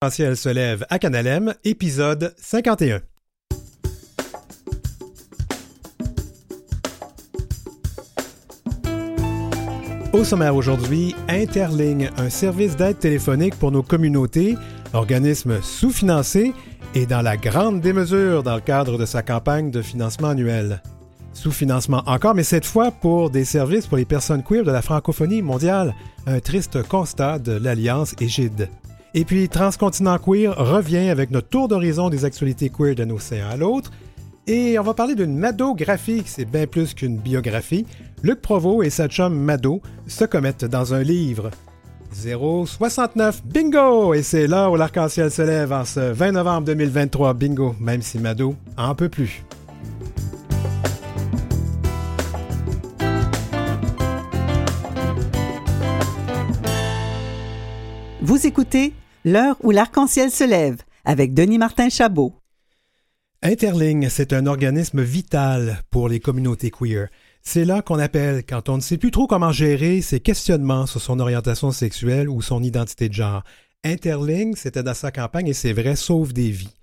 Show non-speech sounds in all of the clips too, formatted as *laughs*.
L'arc-en-ciel se lève à Canalem, épisode 51. Au sommaire aujourd'hui, Interligne, un service d'aide téléphonique pour nos communautés, organisme sous-financé et dans la grande démesure dans le cadre de sa campagne de financement annuel. Sous-financement encore, mais cette fois pour des services pour les personnes queer de la francophonie mondiale, un triste constat de l'Alliance Égide. Et puis Transcontinent Queer revient avec notre tour d'horizon des actualités queer d'un océan à l'autre. Et on va parler d'une madographie, c'est bien plus qu'une biographie. Luc Provost et sa chum Mado se commettent dans un livre. 069, bingo! Et c'est là où l'arc-en-ciel se lève en ce 20 novembre 2023, bingo, même si Mado en peut plus. Vous écoutez L'heure où l'arc-en-ciel se lève avec Denis Martin Chabot. Interligne, c'est un organisme vital pour les communautés queer. C'est là qu'on appelle quand on ne sait plus trop comment gérer ses questionnements sur son orientation sexuelle ou son identité de genre. Interligne, c'était dans sa campagne et c'est vrai, sauve des vies.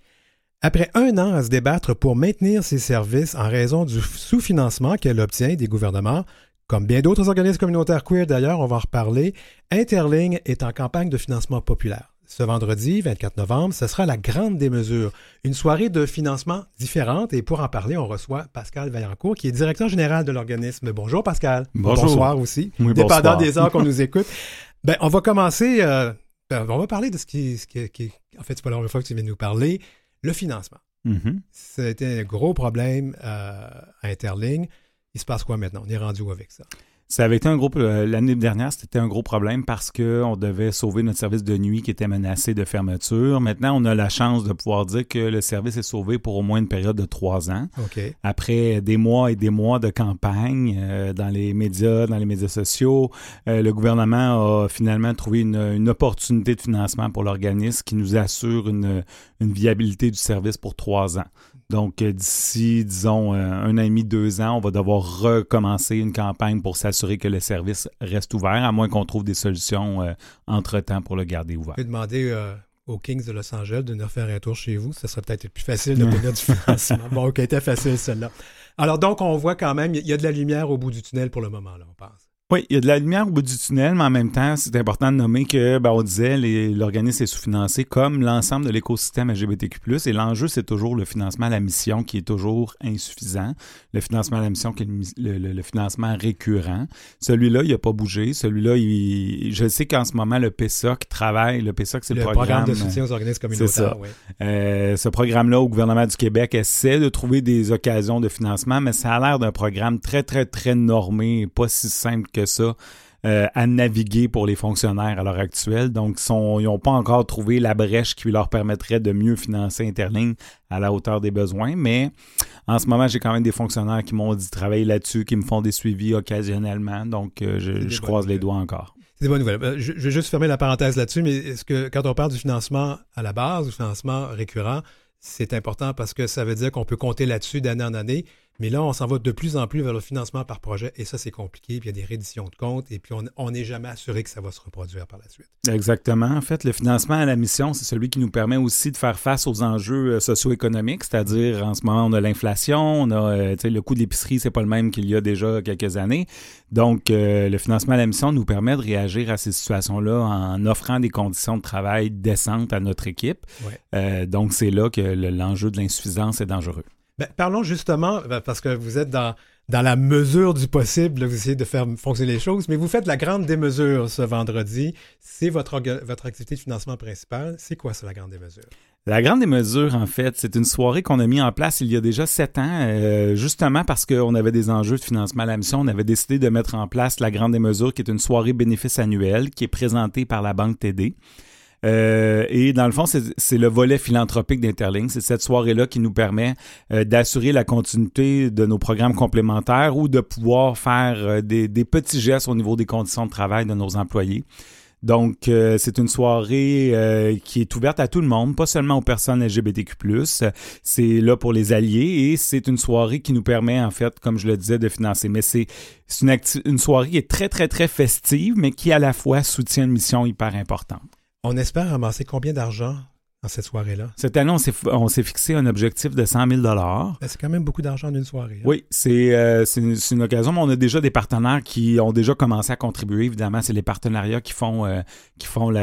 Après un an à se débattre pour maintenir ses services en raison du sous-financement qu'elle obtient des gouvernements, comme bien d'autres organismes communautaires queer d'ailleurs, on va en reparler, Interligne est en campagne de financement populaire. Ce vendredi, 24 novembre, ce sera la grande démesure, une soirée de financement différente. Et pour en parler, on reçoit Pascal Vaillancourt, qui est directeur général de l'organisme. Bonjour Pascal. Bonjour. Bonsoir aussi. Oui, Dépendant bonsoir. des heures qu'on nous *laughs* écoute. Ben, on va commencer. euh, ben, on va parler de ce qui, ce qui, qui- En fait, c'est pas la première fois que tu viens nous parler. Le financement. C'était un gros problème euh, à Interligne. Il se passe quoi maintenant? On est rendu où avec ça? Ça avait été un gros euh, l'année dernière, c'était un gros problème parce que on devait sauver notre service de nuit qui était menacé de fermeture. Maintenant, on a la chance de pouvoir dire que le service est sauvé pour au moins une période de trois ans. Après des mois et des mois de campagne euh, dans les médias, dans les médias sociaux, euh, le gouvernement a finalement trouvé une, une opportunité de financement pour l'organisme qui nous assure une, une viabilité du service pour trois ans. Donc, euh, d'ici, disons, euh, un an et demi, deux ans, on va devoir recommencer une campagne pour s'assurer que le service reste ouvert, à moins qu'on trouve des solutions euh, entre-temps pour le garder ouvert. Je peux demander euh, aux Kings de Los Angeles de nous faire un tour chez vous. Ça serait peut-être plus facile d'obtenir du *laughs* financement. Bon, OK, était facile celle-là. Alors donc, on voit quand même, il y a de la lumière au bout du tunnel pour le moment, là, on pense. Oui, il y a de la lumière au bout du tunnel, mais en même temps, c'est important de nommer que, ben, on disait, l'organisme est sous-financé comme l'ensemble de l'écosystème LGBTQ+, et l'enjeu, c'est toujours le financement à la mission qui est toujours insuffisant. Le financement à la mission qui est le, financement récurrent. Celui-là, il n'a pas bougé. Celui-là, il, je sais qu'en ce moment, le PSOC travaille. Le PSOC, c'est Le, le, programme, de soutien aux organismes communautaires. ça. oui. euh, ce programme-là au gouvernement du Québec essaie de trouver des occasions de financement, mais ça a l'air d'un programme très, très, très normé, pas si simple que ça euh, à naviguer pour les fonctionnaires à l'heure actuelle. Donc, sont- ils n'ont pas encore trouvé la brèche qui leur permettrait de mieux financer Interligne à la hauteur des besoins, mais en ce moment, j'ai quand même des fonctionnaires qui m'ont dit travailler là-dessus, qui me font des suivis occasionnellement, donc euh, je, croise les doigts encore. C'est des bonnes nouvelles. Euh, Je, je vais juste fermer la parenthèse là-dessus, mais est-ce que quand on parle du financement à la base, du financement récurrent, c'est important parce que ça veut dire qu'on peut compter là-dessus d'année en année. Mais là, on s'en va de plus en plus vers le financement par projet et ça, c'est compliqué. Puis il y a des redditions de comptes et puis on- n'est jamais assuré que ça va se reproduire par la suite. Exactement. En fait, le financement à la mission, c'est celui qui nous permet aussi de faire face aux enjeux euh, socio-économiques, c'est-à-dire en ce moment, on a l'inflation, on a euh, le coût de l'épicerie, c'est pas le même qu'il y a déjà quelques années. Donc, euh, le financement à la mission nous permet de réagir à ces situations-là en offrant des conditions de travail décentes à notre équipe. Ouais. Euh, donc, c'est là que le- l'enjeu de l'insuffisance est dangereux. Ben, parlons justement, ben, parce que vous êtes dans, la mesure du possible, vous essayez de faire fonctionner les choses, mais vous faites la grande démesure ce vendredi. C'est votre activité de financement principale. C'est quoi ça, la grande démesure? La Grande Démesure, en fait, c'est une soirée qu'on a mis en place il y a déjà sept ans, euh, justement parce qu'on avait des enjeux de financement à la mission. On avait décidé de mettre en place la Grande Démesure, qui est une soirée bénéfice annuelle, qui est présentée par la Banque TD. Euh, et dans le fond, c'est le volet philanthropique d'Interlink. C'est cette soirée-là qui nous permet euh, d'assurer la continuité de nos programmes complémentaires ou de pouvoir faire euh, des, des petits gestes au niveau des conditions de travail de nos employés. Donc, euh, c'est une soirée euh, qui est ouverte à tout le monde, pas seulement aux personnes LGBTQ+. C'est là pour les alliés et c'est une soirée qui nous permet, en fait, comme je le disais, de financer. Mais c'est une, une soirée qui est très, très, très festive, mais qui à la fois soutient une mission hyper importante. On espère ramasser combien d'argent cette soirée-là? Cette année, on s'est fixé un objectif de 100 000 ben, C'est quand même beaucoup d'argent d'une soirée. Hein? Oui, euh, c'est une, occasion, mais on a déjà des partenaires qui ont déjà commencé à contribuer. Évidemment, c'est les partenariats qui font, euh, qui font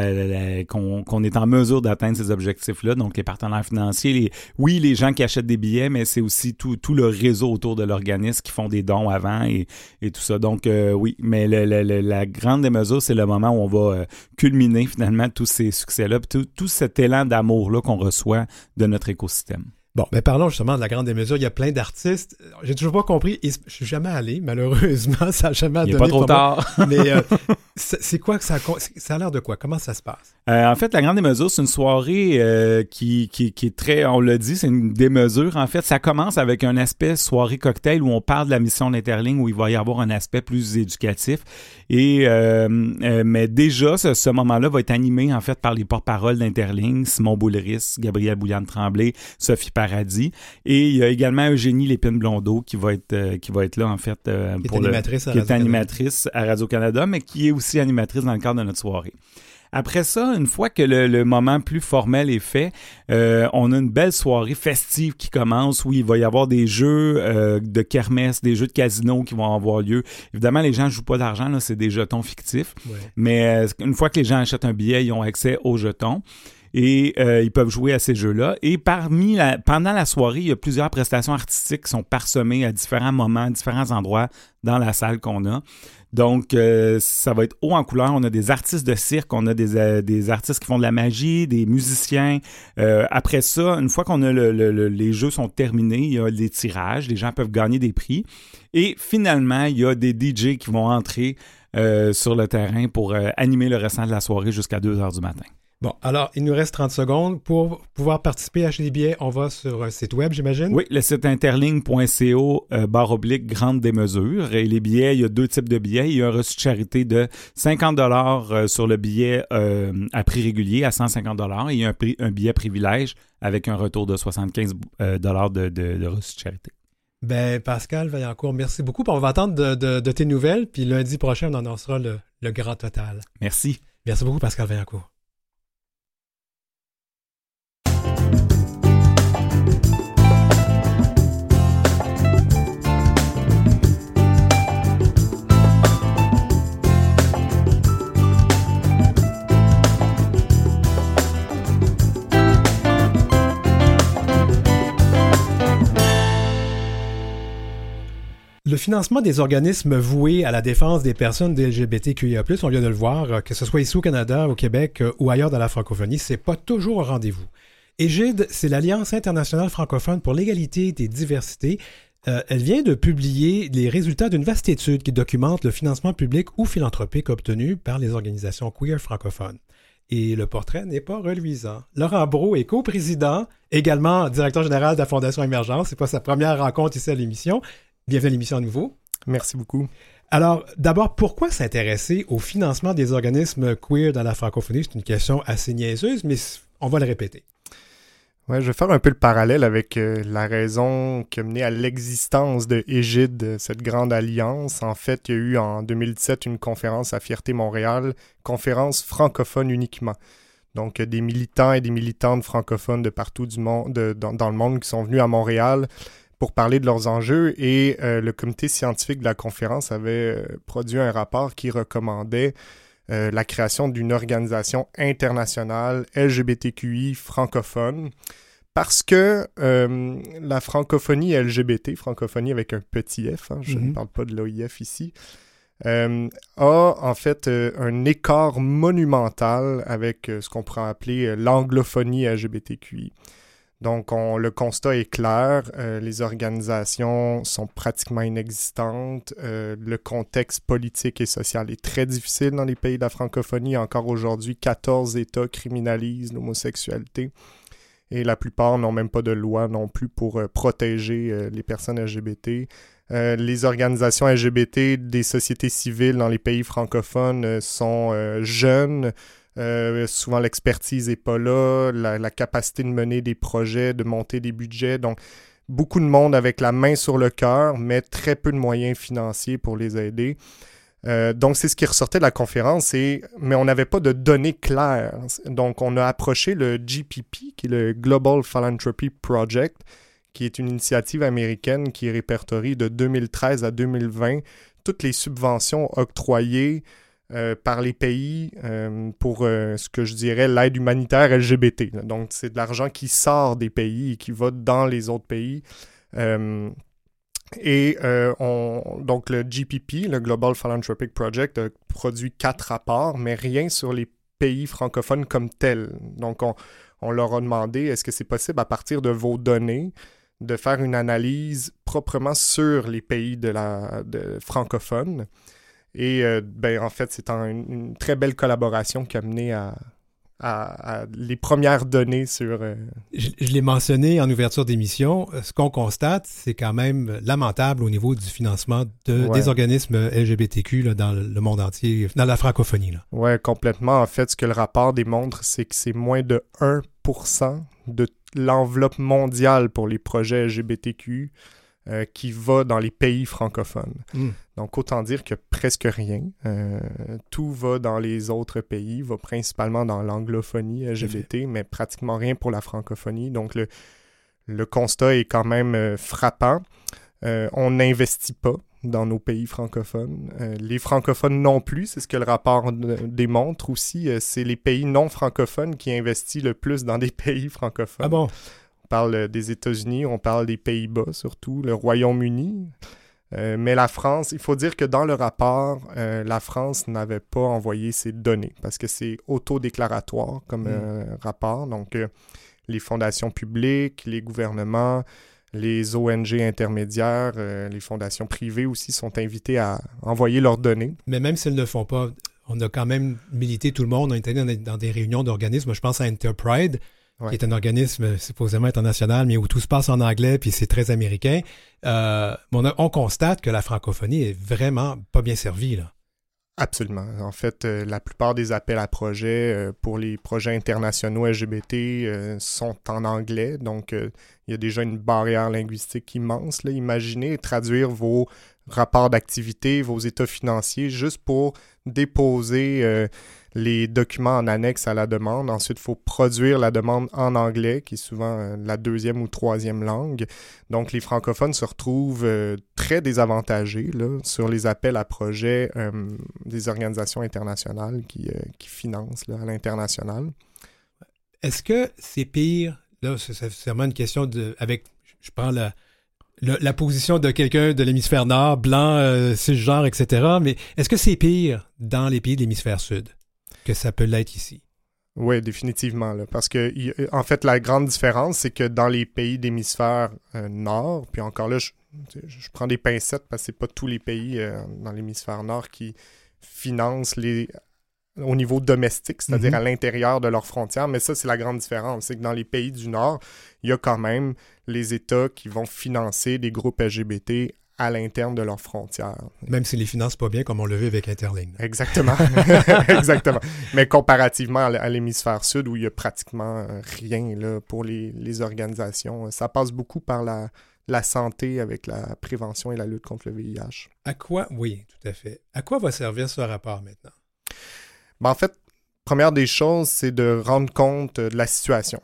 qu'on est en mesure d'atteindre ces objectifs-là. Donc, les partenaires financiers, les, oui, les gens qui achètent des billets, mais c'est aussi tout, tout le réseau autour de l'organisme qui font des dons avant et, et tout ça. Donc, euh, oui, mais la grande des mesures, c'est le moment où on va culminer finalement tous ces succès-là, tout, tout cet élan d'amour qu'on reçoit de notre écosystème. Bon, mais parlons justement de la grande démesure. Il y a plein d'artistes. J'ai toujours pas compris. Je suis jamais allé, malheureusement. *laughs* Ça n'a jamais Il n'est pas trop tard. mais euh, *laughs* c'est quoi que ça, ça a l'air de quoi? Comment ça se passe? Euh, en fait, la grande démesure, c'est une soirée euh, qui, qui, qui, est très, on l'a dit, c'est une démesure. En fait, ça commence avec un aspect soirée cocktail où on parle de la mission d'Interling, où il va y avoir un aspect plus éducatif. Et mais déjà, ce, moment-là va être animé en fait par les porte-paroles d'Interling, Simon Boulris, Gabriel Bouillane-Tremblay, Sophie Paradis. Et il y a également Eugénie Lépine-Blondeau qui va être euh, qui va être là en fait euh, qui pour est animatrice, qui est animatrice à Radio Canada, mais qui est aussi animatrice dans le cadre de notre soirée. Après ça, une fois que le, moment plus formel est fait, euh, on a une belle soirée festive qui commence où il va y avoir des jeux de kermesse, des jeux de casino qui vont avoir lieu. Évidemment, les gens ne jouent pas d'argent, là, c'est des jetons fictifs. Mais une fois que les gens achètent un billet, ils ont accès aux jetons et euh, ils peuvent jouer à ces jeux-là. Et parmi la, pendant la soirée, il y a plusieurs prestations artistiques qui sont parsemées à différents moments, à différents endroits dans la salle qu'on a. Donc, euh, ça va être haut en couleur. On a des artistes de cirque, on a des, euh, des artistes qui font de la magie, des musiciens. après ça, une fois qu'on a le, les jeux sont terminés, il y a des tirages, les gens peuvent gagner des prix. Et finalement, il y a des DJ qui vont entrer sur le terrain pour animer le restant de la soirée jusqu'à 2 heures du matin. Bon, alors, il nous reste 30 secondes. Pour pouvoir participer à acheter des billets, on va sur un site web, j'imagine? Oui, le site interling.co euh, barre oblique grande démesure. Et les billets, il y a deux types de billets. Il y a un reçu de charité de 50 dollars euh, sur le billet euh, à prix régulier à 150 dollars. Et il y a un, un, billet privilège avec un retour de 75 dollars de, de, reçu de charité. Ben, Pascal Vaillancourt, merci beaucoup. On va attendre de, tes nouvelles. Puis lundi prochain, on annoncera le, le grand total. Merci. Merci beaucoup, Pascal Vaillancourt. Le financement des organismes voués à la défense des personnes LGBTQIA+, on vient de le voir, euh, que ce soit ici au Canada, au Québec euh, ou ailleurs dans la francophonie, c'est pas toujours au rendez-vous. Égide, c'est l'Alliance internationale francophone pour l'égalité et des diversités. Euh, elle vient de publier les résultats d'une vaste étude qui documente le financement public ou philanthropique obtenu par les organisations queer francophones. Et le portrait n'est pas reluisant. Laurent Brault est co-président, également directeur général de la Fondation Émergence. C'est pas sa première rencontre ici à l'émission. Bienvenue à l'émission à nouveau. Merci beaucoup. Alors, d'abord, pourquoi s'intéresser au financement des organismes queer dans la francophonie? C'est une question assez niaiseuse, mais on va le répéter. Ouais, je vais faire un peu le parallèle avec euh, la raison qui a mené à l'existence de Égide, cette grande alliance. En fait, il y a eu en 2017 une conférence à Fierté Montréal, conférence francophone uniquement. Donc, des militants et des militantes francophones de partout du monde, dans, le monde qui sont venus à Montréal pour parler de leurs enjeux et euh, le comité scientifique de la conférence avait euh, produit un rapport qui recommandait euh, la création d'une organisation internationale LGBTQI francophone parce que la francophonie LGBT, francophonie avec un petit f, hein, je ne mm-hmm. parle pas de l'OIF ici, a en fait un écart monumental avec ce qu'on pourrait appeler l'anglophonie LGBTQI. Donc, le constat est clair. Euh, les organisations sont pratiquement inexistantes. Euh, le contexte politique et social est très difficile dans les pays de la francophonie. Encore aujourd'hui, 14 États criminalisent l'homosexualité. Et la plupart n'ont même pas de loi non plus pour euh, protéger les personnes LGBT. les organisations LGBT des sociétés civiles dans les pays francophones sont jeunes, euh, souvent, l'expertise n'est pas là, la, capacité de mener des projets, de monter des budgets. Donc, beaucoup de monde avec la main sur le cœur, mais très peu de moyens financiers pour les aider. Euh, donc, c'est ce qui ressortait de la conférence, mais on n'avait pas de données claires. Donc, on a approché le GPP, qui est le Global Philanthropy Project, qui est une initiative américaine qui répertorie de 2013 à 2020 toutes les subventions octroyées euh, par les pays euh, pour euh, ce que je dirais l'aide humanitaire LGBT. Donc, c'est de l'argent qui sort des pays et qui va dans les autres pays. et on, donc, le GPP, le Global Philanthropic Project, a produit quatre rapports, mais rien sur les pays francophones comme tels. Donc, on, on leur a demandé est-ce que c'est possible à partir de vos données de faire une analyse proprement sur les pays de la de francophones? Et euh, ben, en fait, c'est une, très belle collaboration qui a mené à, les premières données sur... Euh, je, l'ai mentionné en ouverture d'émission, ce qu'on constate, c'est quand même lamentable au niveau du financement de, des organismes LGBTQ dans le monde entier, dans la francophonie. Oui, complètement. En fait, ce que le rapport démontre, c'est que c'est moins de 1% de l'enveloppe mondiale pour les projets LGBTQ euh, qui va dans les pays francophones. Hmm. Donc, autant dire que presque rien. Euh, tout va dans les autres pays, va principalement dans l'anglophonie LGBT, mais pratiquement rien pour la francophonie. Donc, le, le constat est quand même euh, frappant. on n'investit pas dans nos pays francophones. les francophones non plus, c'est ce que le rapport démontre aussi. c'est les pays non francophones qui investissent le plus dans des *laughs* pays francophones. Ah bon? Parle des États-Unis, on parle des Pays-Bas surtout, le Royaume-Uni. Euh, mais la France, il faut dire que dans le rapport, euh, la France n'avait pas envoyé ses données parce que c'est autodéclaratoire comme mm. euh, rapport. Donc, les fondations publiques, les gouvernements, les ONG intermédiaires, les fondations privées aussi sont invités à envoyer leurs données. Mais même s'ils ne le font pas, on a quand même milité tout le monde. On est allé dans des réunions d'organismes. Je pense à Qui est un organisme supposément international, mais où tout se passe en anglais, puis c'est très américain. Euh, on, constate que la francophonie est vraiment pas bien servie. Là. Absolument. En fait, euh, la plupart des appels à projets euh, pour les projets internationaux LGBT sont en anglais. Donc, il y a déjà une barrière linguistique immense. Là. Imaginez traduire vos rapports d'activité, vos états financiers, juste pour déposer les documents en annexe à la demande. Ensuite, il faut produire la demande en anglais, qui est souvent euh, la deuxième ou troisième langue. Donc, les francophones se retrouvent euh, très désavantagés sur les appels à projets euh, des organisations internationales qui, qui financent à l'international. Est-ce que c'est pire? Là, c'est vraiment une question de. Avec, je prends la, la position de quelqu'un de l'hémisphère nord, blanc, cisgenre, etc. Mais est-ce que c'est pire dans les pays de l'hémisphère sud? que ça peut l'être ici? Oui, définitivement. parce que, en fait, la grande différence, c'est que dans les pays d'hémisphère euh, nord, puis encore là, je, prends des pincettes parce que c'est pas tous les pays euh, dans l'hémisphère nord qui financent les au niveau domestique, c'est-à-dire mm-hmm. à l'intérieur de leurs frontières. Mais ça, c'est la grande différence. C'est que dans les pays du Nord, il y a quand même les États qui vont financer des groupes LGBT à l'interne de leurs frontières. Même si les finances pas bien, comme on le vu avec Interlink. Exactement. *laughs* *laughs* Exactement. Mais comparativement à l'hémisphère sud, où il y a pratiquement euh, rien là, pour les, les organisations, ça passe beaucoup par la, la santé avec la prévention et la lutte contre le VIH. À quoi, oui, tout à fait. À quoi va servir ce rapport maintenant? Ben, en fait, première des choses, c'est de rendre compte de la situation.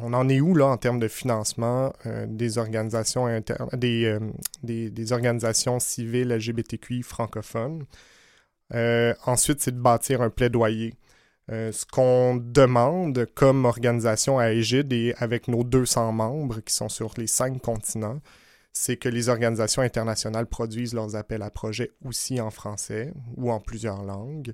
On en est où là en termes de financement euh, des organisations internes, euh, des, des, organisations civiles LGBTQI francophones? Euh, ensuite, c'est de bâtir un plaidoyer. ce qu'on demande comme organisation à Égide et avec nos 200 membres qui sont sur les cinq continents, c'est que les organisations internationales produisent leurs appels à projets aussi en français ou en plusieurs langues,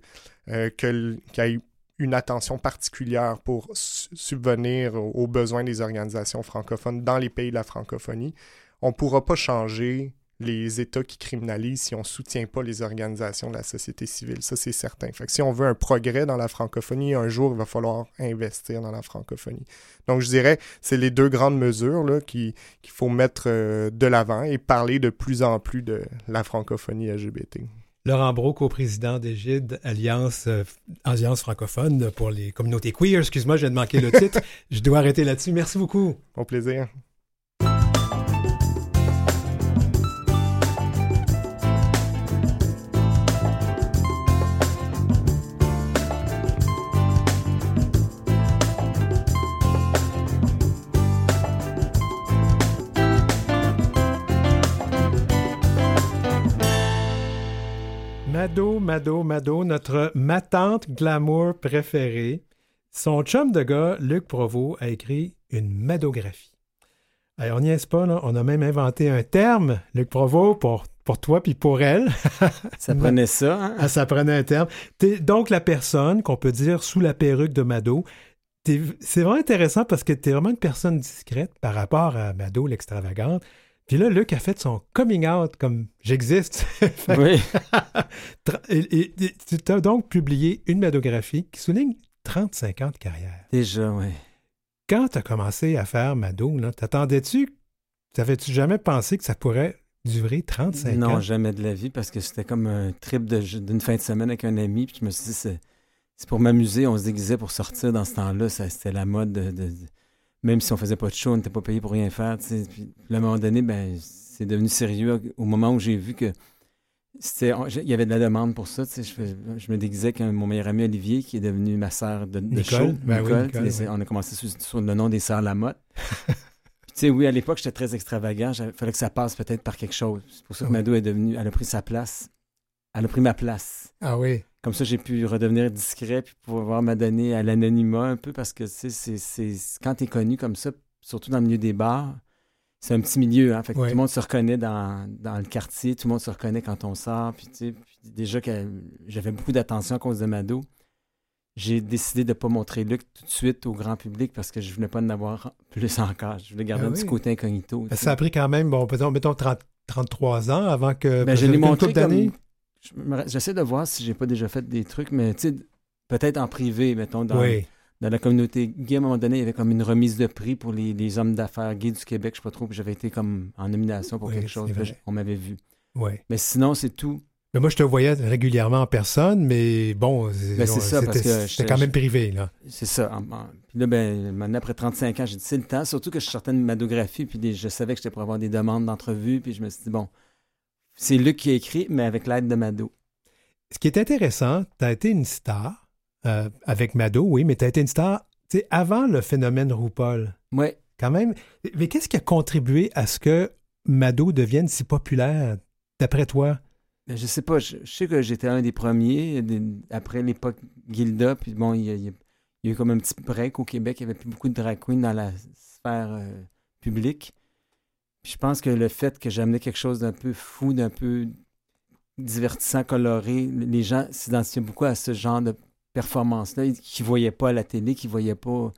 qu'il y ait une attention particulière pour subvenir aux, besoins des organisations francophones dans les pays de la francophonie. On ne pourra pas changer les États qui criminalisent si on ne soutient pas les organisations de la société civile. Ça, c'est certain. Fait que si on veut un progrès dans la francophonie, un jour, il va falloir investir dans la francophonie. Donc, je dirais, c'est les deux grandes mesures qu'il faut mettre euh, de l'avant et parler de plus en plus de la francophonie LGBT. Laurent Brault, co-président d'Égide, Alliance, euh, Alliance francophone pour les communautés queer. Excuse-moi, je viens de manquer le titre. *laughs* je dois arrêter là-dessus. Merci beaucoup. Au plaisir. Mado, Mado, notre matante glamour préférée. Son chum de gars, Luc Provost, a écrit une madographie. Alors, on n'y est pas, là. on a même inventé un terme, Luc Provost, pour, pour toi puis pour elle. *laughs* Ça prenait ça. Hein? Ah, ça prenait un terme. T'es donc la personne qu'on peut dire sous la perruque de Mado. C'est vraiment intéressant parce que tu es vraiment une personne discrète par rapport à Mado, l'extravagante. Puis là, Luc a fait son coming out comme j'existe. *laughs* Oui. *laughs* Et- tu as donc publié une madographie qui souligne 35 ans de carrière. Déjà, oui. Quand tu as commencé à faire Mado, t'attendais-tu, t'avais-tu jamais pensé que ça pourrait durer 35 Non, ans? jamais de la vie, parce que c'était comme un trip d'une fin de semaine avec un ami. Puis je me suis dit, c'est, pour m'amuser. On se déguisait pour sortir dans ce temps-là. C'était la mode de, de- de- Même si on faisait pas de show, on n'était pas payé pour rien faire. Puis à un moment donné, ben, c'est devenu sérieux au moment où j'ai vu que il y avait de la demande pour ça. Je, me déguisais avec un- mon meilleur ami Olivier, qui est devenu ma sœur de, de Nicole? show. Ben oui, Nicole, Les- oui. On a commencé sur, sur le nom des sœurs Lamotte. *laughs* Sais, oui, à l'époque, j'étais très extravagant. Il fallait que ça passe peut-être par quelque chose. C'est pour ça que Oui. Mado est devenue. Elle a pris sa place. Elle a pris ma place. Ah oui. Comme ça, j'ai pu redevenir discret puis pouvoir m'adonner à l'anonymat un peu parce que, tu sais, c'est, quand t'es connu comme ça, surtout dans le milieu des bars, c'est un petit milieu. Hein? Fait que Ouais. tout le monde se reconnaît dans, dans le quartier, tout le monde se reconnaît quand on sort. Puis, tu sais, puis déjà que j'avais beaucoup d'attention à cause de Mado, j'ai décidé de ne pas montrer Luc tout de suite au grand public parce que je voulais pas en avoir plus encore. Je voulais garder Ah un petit côté incognito. tu Ben, ça a pris quand même, bon, mettons, mettons 30 33 ans avant que. Ben, je l'ai montré comme... J'essaie de voir si j'ai pas déjà fait des trucs, mais tu sais, peut-être en privé, mettons, dans, Oui. dans la communauté gay, à un moment donné, il y avait comme une remise de prix pour les, les hommes d'affaires gays du Québec, je sais pas trop, puis j'avais été comme en nomination pour Oui, quelque chose, puis on m'avait vu. Oui. Mais sinon, c'est tout. Mais moi, je te voyais régulièrement en personne, mais bon, Ben, c'est ça, parce c'était quand même privé, là. C'est ça. En- en- Puis là, ben, maintenant, après 35 ans, j'ai dit, c'est le temps, surtout que je sortais de madographie, puis des- je savais que j'étais pour avoir des demandes d'entrevue, puis je me suis dit, bon, c'est Luc qui a écrit, mais avec l'aide de Mado. Ce qui est intéressant, tu as été une star euh, avec Mado, oui, mais tu as été une star avant le phénomène RuPaul. Ouais. Quand même. Mais qu'est-ce qui a contribué à ce que Mado devienne si populaire, d'après toi? Ben, Je sais pas, je, je sais que j'étais un des premiers des- après l'époque Gilda, puis bon, y, y il y a eu comme un petit break au Québec, il n'y avait plus beaucoup de drag queens dans la sphère euh, publique. Puis je pense que le fait que j'amenais quelque chose d'un peu fou, d'un peu divertissant, coloré, les gens s'identifiaient beaucoup à ce genre de performance-là, qu'ils ne voyaient pas à la télé, qu'ils ne voyaient pas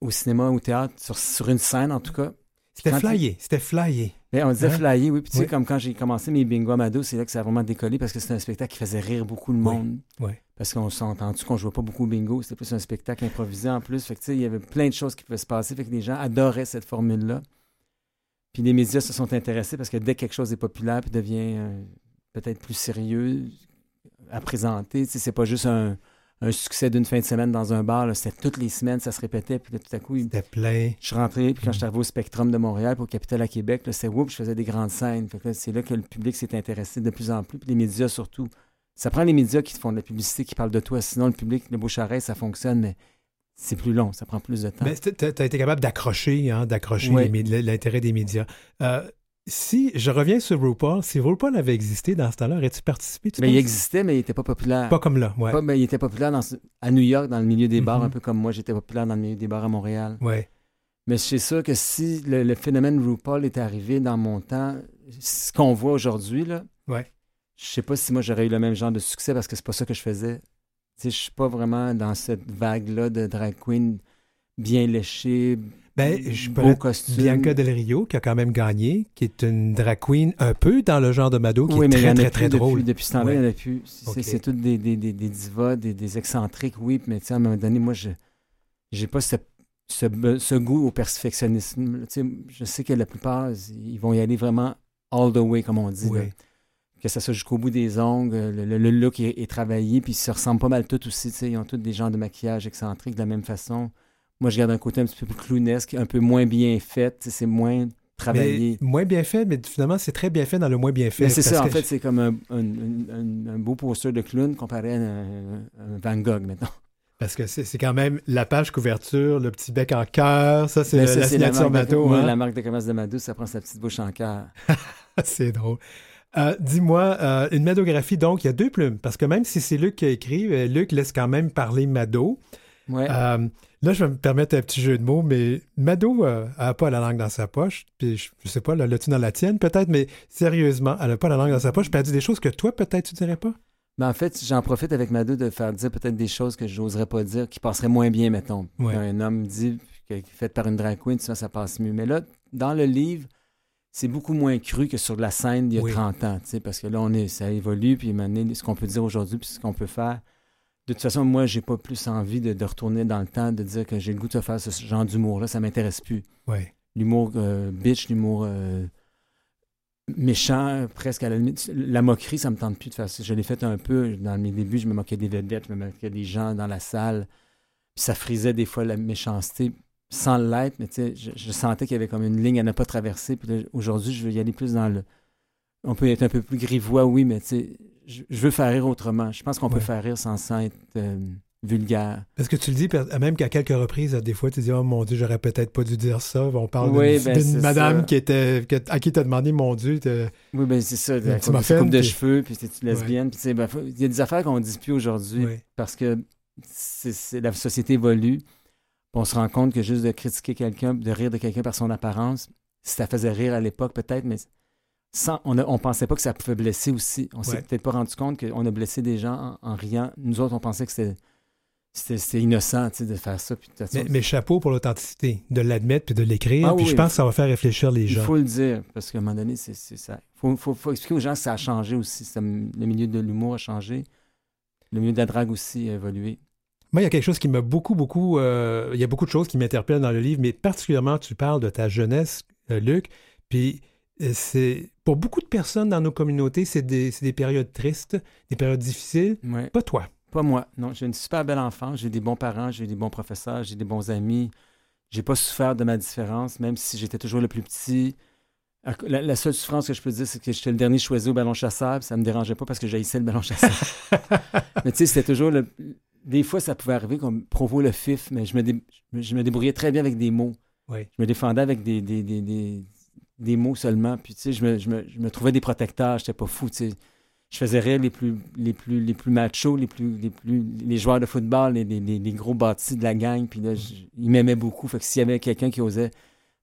au cinéma, au théâtre, sur, sur une scène en tout cas. C'était flyé, c'était flyé. Mais on disait Hein? flyer, oui. Puis tu sais, comme quand j'ai commencé mes bingo Amado, c'est là que ça a vraiment décollé parce que c'était un spectacle qui faisait rire beaucoup le Oui. monde. Oui. Parce qu'on s'est entendu qu'on jouait pas beaucoup au bingo. C'était plus un spectacle improvisé en plus. Fait que tu sais, il y avait plein de choses qui pouvaient se passer. Fait que les gens adoraient cette formule-là. Puis les médias se sont intéressés parce que dès que quelque chose est populaire puis devient euh, peut-être plus sérieux à présenter, c'est pas juste un, un succès d'une fin de semaine dans un bar. C'était toutes les semaines, ça se répétait. Puis là, tout à coup, il- C'était plein. je suis rentré, puis quand Mm. je suis arrivé au Spectrum de Montréal, puis au Capitole à Québec, c'est whoop, je faisais des grandes scènes. C'est là que le public s'est intéressé de plus en plus, puis les médias surtout. Ça prend les médias qui te font de la publicité, qui parlent de toi. Sinon, le public, le bouche-oreille, ça fonctionne, mais c'est plus long, ça prend plus de temps. Mais tu as été capable d'accrocher, hein, d'accrocher Oui. l'intérêt des médias. Euh, si je reviens sur RuPaul, si RuPaul avait existé dans ce temps-là, aurais-tu participé? tu Mais il penses? existait, mais il n'était pas populaire. Pas comme là, ouais. Pas- mais il était populaire dans à New York, dans le milieu des bars, Mhm. un peu comme moi, j'étais populaire dans le milieu des bars à Montréal. ouais. Mais suis sûr que si le, le phénomène RuPaul était arrivé dans mon temps, ce qu'on voit aujourd'hui, là, Ouais. je sais pas si moi j'aurais eu le même genre de succès parce que c'est pas ça que je faisais. Je suis pas vraiment dans cette vague-là de drag queen bien léchée, Ben, je beau costume. Bianca Del Rio, qui a quand même gagné, qui est une drag queen un peu dans le genre de Mado, qui oui, est mais il y très, en a très, très depuis, drôle. Depuis ce temps-là, Ouais. il n'y en a plus. C'est Ok. c'est toutes des, des, des, des divas, des, des excentriques, oui, mais à un moment donné, moi, je j'ai pas ce, ce, be- ce goût au perfectionnisme. Je sais que la plupart, ils vont y aller vraiment all the way, comme on dit. Oui. Que ça soit jusqu'au bout des ongles, le, le- look est, est travaillé, puis ils se ressemblent pas mal tous aussi. tu sais, Ils ont tous des genres de maquillage excentriques de la même façon. Moi, je garde un côté un petit peu plus clownesque, un peu moins bien fait. C'est moins travaillé. Mais moins bien fait, mais finalement, c'est très bien fait dans le moins bien fait. C'est ça, en fait, c'est comme un, un- un- un beau poster de clown comparé à un, Van Gogh, maintenant. Parce que c'est c'est quand même la page couverture, le petit bec en cœur, ça, c'est Mais la, ça, la signature marque de- hein? la marque de commerce de Mado, ça prend sa petite bouche en cœur. *laughs* c'est drôle. Euh, dis-moi, euh, une Madographie, donc, il y a deux plumes. Parce que même si c'est Luc qui a écrit, euh, Luc laisse quand même parler Mado. Ouais. Euh, là, je vais me permettre un petit jeu de mots, mais Mado n'a pas la langue dans sa poche. Puis je, je sais pas, là, l'as-tu dans la tienne? Peut-être, mais sérieusement, elle n'a pas la langue dans sa poche. Puis elle dit des choses que toi, peut-être, tu dirais pas? Ben, en fait, j'en profite avec Mado de faire dire peut-être des choses que j'oserais pas dire, qui passeraient moins bien, mettons. Ouais. Un homme dit, fait par une drag queen, ça passe mieux. Mais là, dans le livre, c'est beaucoup moins cru que sur la scène il y a Oui. 30 ans, tu sais, parce que là, on est, ça évolue, puis maintenant, ce qu'on peut dire aujourd'hui, puis ce qu'on peut faire. De toute façon, moi, j'ai pas plus envie de, de retourner dans le temps, de dire que j'ai le goût de faire ce genre d'humour-là, ça m'intéresse plus. Oui. L'humour euh, bitch, l'humour euh, méchant, presque à la limite. La moquerie, ça me tente plus de faire ça. Je l'ai fait un peu dans mes débuts, je me moquais des vedettes, je me moquais des gens dans la salle. Puis ça frisait des fois la méchanceté sans l'être, mais tu sais, je, je sentais qu'il y avait comme une ligne à ne pas traverser. Puis là, aujourd'hui, je veux y aller plus dans le. On peut être un peu plus grivois, oui, mais tu sais, je, je veux faire rire autrement. Je pense qu'on Ouais. peut faire rire sans, sans être euh, vulgaire. Parce que tu le dis, même qu'à quelques reprises, des fois, tu dis Oh mon Dieu, j'aurais peut-être pas dû dire ça. On parle Oui, d'une ben, madame ça. qui était, à qui t'as demandé Mon Dieu, Oui, ben c'est ça. Un La petit coupe, de puis- cheveux, puis lesbienne. Tu ben, faut- il y a des affaires qu'on ne dit plus aujourd'hui parce que c'est- la société évolue. On se rend compte que juste de critiquer quelqu'un, de rire de quelqu'un par son apparence, si ça faisait rire à l'époque peut-être, mais sans, on ne pensait pas que ça pouvait blesser aussi. On s'est Ouais. peut-être pas rendu compte qu'on a blessé des gens en, en riant. Nous autres, on pensait que c'était, c'était, innocent de faire ça. Puis de toute Mais, chapeau pour l'authenticité, de l'admettre puis de l'écrire. Ah puis oui, je pense que ça va faire réfléchir les Il gens. faut le dire, parce qu'à un moment donné, c'est c'est ça. Il faut, faut, faut expliquer aux gens que ça a changé aussi. Ça- le milieu de l'humour a changé. Le milieu de la drague aussi a évolué. Moi, il y a quelque chose qui m'a beaucoup, beaucoup. euh, il y a beaucoup de choses qui m'interpellent dans le livre, mais particulièrement, tu parles de ta jeunesse, euh, Luc. Puis, euh, c'est. Pour beaucoup de personnes dans nos communautés, c'est des, des périodes tristes, des périodes difficiles. Ouais. Pas toi. Pas moi. Non, j'ai une super belle enfance. J'ai des bons parents, j'ai des bons professeurs, j'ai des bons amis. J'ai pas souffert de ma différence, même si j'étais toujours le plus petit. La, la seule souffrance que je peux dire, c'est que j'étais le dernier choisi au ballon chasseur. puis Ça me dérangeait pas parce que j'haïssais le ballon chasseur. *laughs* mais tu sais, c'était toujours le. Des fois, ça pouvait arriver comme provo le fif, mais je me, dé- je me- débrouillais très bien avec des mots. Oui. Je me défendais avec des, des, des, des, des mots seulement. Puis, tu sais, je me, je, me, je me trouvais des protecteurs. J'étais pas fou, tu sais. Je faisais rire les plus, les plus, les plus machos, les plus, les plus, les joueurs de football, les, les, les- les gros bâtis de la gang. Puis là, je- ils m'aimaient beaucoup. Fait que s'il y avait quelqu'un qui osait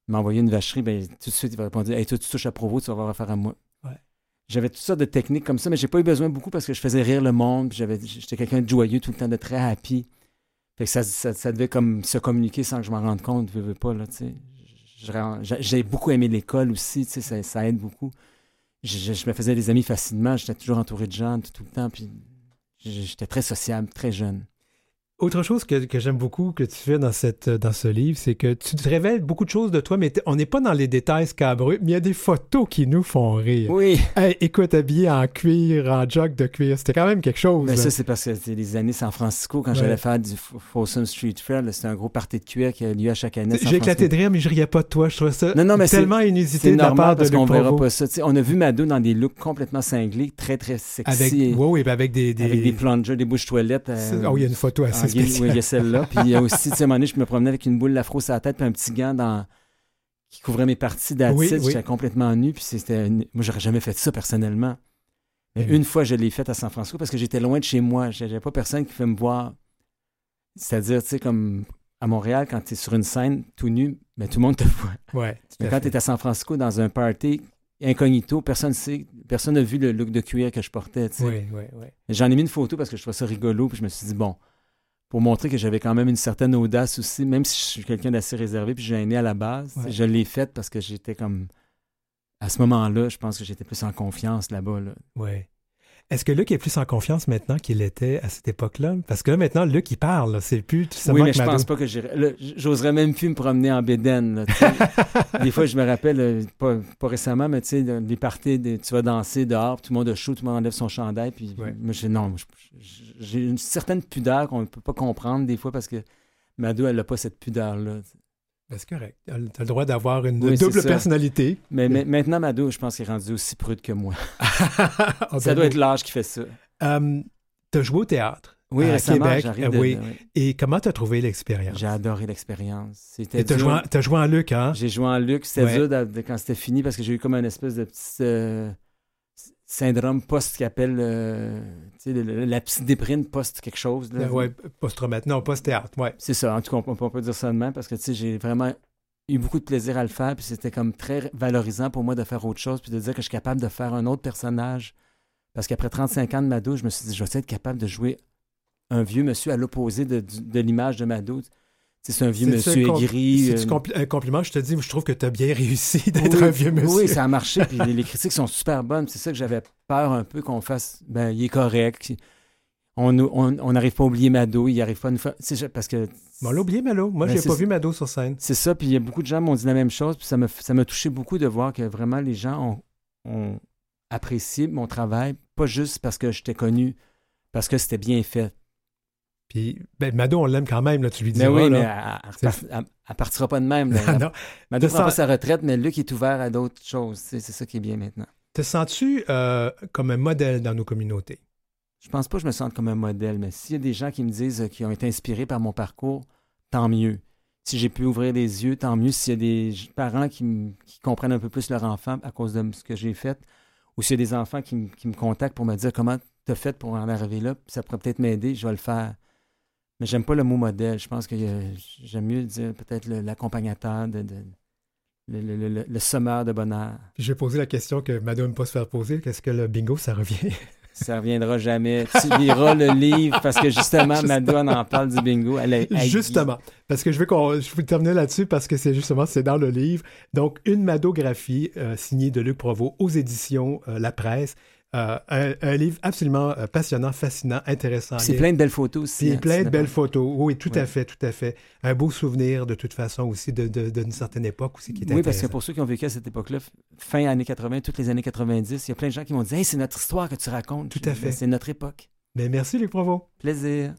m'envoyer une vacherie, ben, tout de suite, il va répondre Hey, toi, tu touches à Provo, tu vas avoir affaire à moi. J'avais toutes sortes de techniques comme ça, mais j'ai pas eu besoin beaucoup parce que je faisais rire le monde. j'avais- J'étais quelqu'un de joyeux tout le temps, de très happy. Fait que ça, ça, ça devait comme se communiquer sans que je m'en rende compte, veux, veux pas, là, tu sais. Je- je- J'ai beaucoup aimé l'école aussi, tu sais, ça, ça aide beaucoup. Je, je- je me faisais des amis facilement, j'étais toujours entouré de gens tout, tout le temps, puis j'étais très sociable, très jeune. Autre chose que, que j'aime beaucoup que tu fais dans, cette, dans ce livre, c'est que tu te révèles beaucoup de choses de toi, mais on n'est pas dans les détails scabreux, mais il y a des photos qui nous font rire. Oui, Hey, écoute, habillé en cuir, en jog de cuir, c'était quand même quelque chose. mais ça, c'est parce que c'était les années San Francisco, quand Ouais. j'allais faire du Folsom Street Fair, c'était un gros party de cuir qui a lieu à chaque année. J'ai éclaté de rire, mais je riais pas de toi. Je trouvais ça Non, non, mais c'est- tellement inusité de la part de parce qu'on verra pas ça. On a vu Mado dans des looks complètement cinglés, très, très sexy. Avec, et- oui, ben avec des, des... avec des plungers, des bouches toilettes. euh, Oh, il y a une photo assez. Il y a celle-là. Puis il y a aussi, tu sais, à un moment donné, je me promenais avec une boule d'afro sur la tête, puis un petit gant dans... qui couvrait mes parties d'acide. Oui, oui. J'étais complètement nu, puis c'était... une- Moi, j'aurais jamais fait ça personnellement. Mais Mhm. une fois, je l'ai fait à San Francisco parce que j'étais loin de chez moi. J'avais pas personne qui fait me voir. C'est-à-dire, tu sais, comme à Montréal, quand tu es sur une scène tout nu, ben, tout le monde te voit. Ouais, Mais quand tu es à San Francisco dans un party incognito, personne sait, personne n'a vu le look de cuir que je portais. tu sais. Oui, oui, oui. J'en ai mis une photo parce que je trouvais ça rigolo, puis je me suis dit, bon, pour montrer que j'avais quand même une certaine audace aussi, même si je suis quelqu'un d'assez réservé puis gêné à la base, Ouais. je l'ai faite parce que j'étais comme. À ce moment-là, je pense que j'étais plus en confiance là-bas. Là. Oui. Est-ce que Luc est plus en confiance maintenant qu'il était à cette époque-là? Parce que là, maintenant, Luc, il parle. C'est plus tout Oui, mais je Mado. pense pas que j'irais. J'oserais même plus me promener en bédaine. *laughs* des fois, je me rappelle, euh, pas, pas récemment, mais tu sais, des parties, des- tu vas danser dehors, tout le monde a chaud, tout le monde enlève son chandail, puis Ouais. moi, non, je- je- j'ai une certaine pudeur qu'on ne peut pas comprendre des fois parce que Mado, elle n'a pas cette pudeur-là. Ben, c'est correct. Tu as le droit d'avoir une Oui, double personnalité. Mais, mais maintenant, Mado, je pense qu'il est rendu aussi prude que moi. *laughs* Ah, ça ben doit être l'âge qui fait ça. Euh, tu as joué au théâtre. Oui, À Québec, euh, de- oui. de- oui. Et comment tu as trouvé l'expérience? J'ai adoré l'expérience. C'était Et tu as, joué joué en Luc, hein? J'ai joué en luxe. C'était Ouais. dur de- quand c'était fini parce que j'ai eu comme une espèce de petit. euh, syndrome post qui appelle euh, la petite déprime post quelque chose. là. Ouais, post-traumatique. Non, post-théâtre. Ouais. C'est ça, en tout cas, on peut, on peut dire ça de même parce que j'ai vraiment eu beaucoup de plaisir à le faire, puis c'était comme très valorisant pour moi de faire autre chose, puis de dire que je suis capable de faire un autre personnage. Parce qu'après 35 ans de Mado, je me suis dit, je vais être capable de jouer un vieux monsieur à l'opposé de, du- de l'image de Mado. C'est un vieux C'est- monsieur c'est aigri. C'est-tu euh, compli- un compliment? Je te dis, je trouve que tu as bien *laughs* réussi d'être oui, un vieux monsieur. Oui, ça a marché, puis les, les critiques sont super bonnes. C'est ça que j'avais peur un peu qu'on fasse. Ben, il est correct. On n'arrive on, on n'arrive pas à oublier Mado, il n'arrive pas à nous faire. Parce que Bon, on l'a oublié, Malo. Moi, Ben, j'ai c'est pas vu Mado sur scène. C'est ça, puis il y a beaucoup de gens m'ont dit la même chose, puis ça m'a ça m'a touché beaucoup de voir que vraiment les gens ont, ont apprécié mon travail, pas juste parce que j'étais connu, parce que c'était bien fait. Puis, ben, Mado, on l'aime quand même, là, tu lui dis. Mais oui, mais là. elle, elle, partira pas de même. *laughs* là. Non. Mado prend pas sa retraite, mais Luc est ouvert à d'autres choses. C'est ça qui est bien maintenant. Te sens-tu euh, comme un modèle dans nos communautés? Je pense pas que je me sente comme un modèle, mais s'il y a des gens qui me disent euh, qui ont été inspirés par mon parcours, tant mieux. Si j'ai pu ouvrir les yeux, tant mieux. S'il y a des parents qui, qui comprennent un peu plus leur enfant à cause de ce que j'ai fait, ou s'il y a des enfants qui, qui me contactent pour me dire comment tu as fait pour en arriver là, ça pourrait peut-être m'aider, je vais le faire. Mais j'aime pas le mot modèle. Je pense que euh, j'aime mieux dire peut-être l'accompagnateur, de, de- le, le- le- le- le sommeur de bonheur. Puis je vais poser la question que Mado aime pas se faire poser. Qu'est-ce que le bingo, ça revient? *laughs* Ça reviendra jamais. Tu liras le livre parce que justement, Madone en parle du bingo. Elle est- Justement, parce que je veux qu'on, je veux terminer là-dessus parce que c'est justement c'est dans le livre. Donc une madographie euh, signée de Luc Provost aux éditions euh, La Presse. Euh, un, un livre absolument euh, passionnant, fascinant, intéressant. C'est plein de belles photos aussi. Puis hein, plein de c'est belles photos. Oui, tout à fait, tout à fait. Un beau souvenir de toute façon aussi de, de- d'une certaine époque aussi qui est Oui, parce que pour ceux qui ont vécu à cette époque-là, fin années 80, toutes les années 90, il y a plein de gens qui m'ont dit Hey, c'est notre histoire que tu racontes. Tout à fait. C'est notre époque. Mais merci Luc Provost. Plaisir.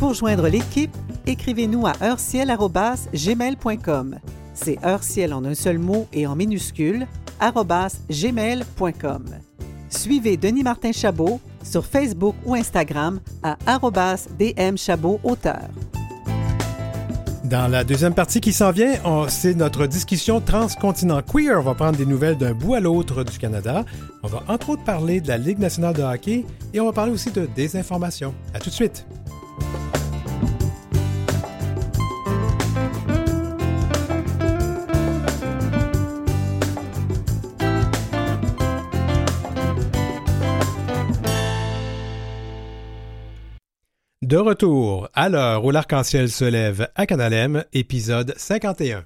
Pour joindre l'équipe, écrivez-nous à heurciel.gmail.com. C'est heurciel en un seul mot et en minuscule, gmail.com. Suivez Denis Martin Chabot sur Facebook ou Instagram à DM Chabot auteur. Dans la deuxième partie qui s'en vient, c'est notre discussion transcontinent queer. On va prendre des nouvelles d'un bout à l'autre du Canada. On va entre autres parler de la Ligue nationale de hockey et on va parler aussi de désinformation. À tout de suite. De retour à l'heure où l'arc-en-ciel se lève à Canalem, épisode 51.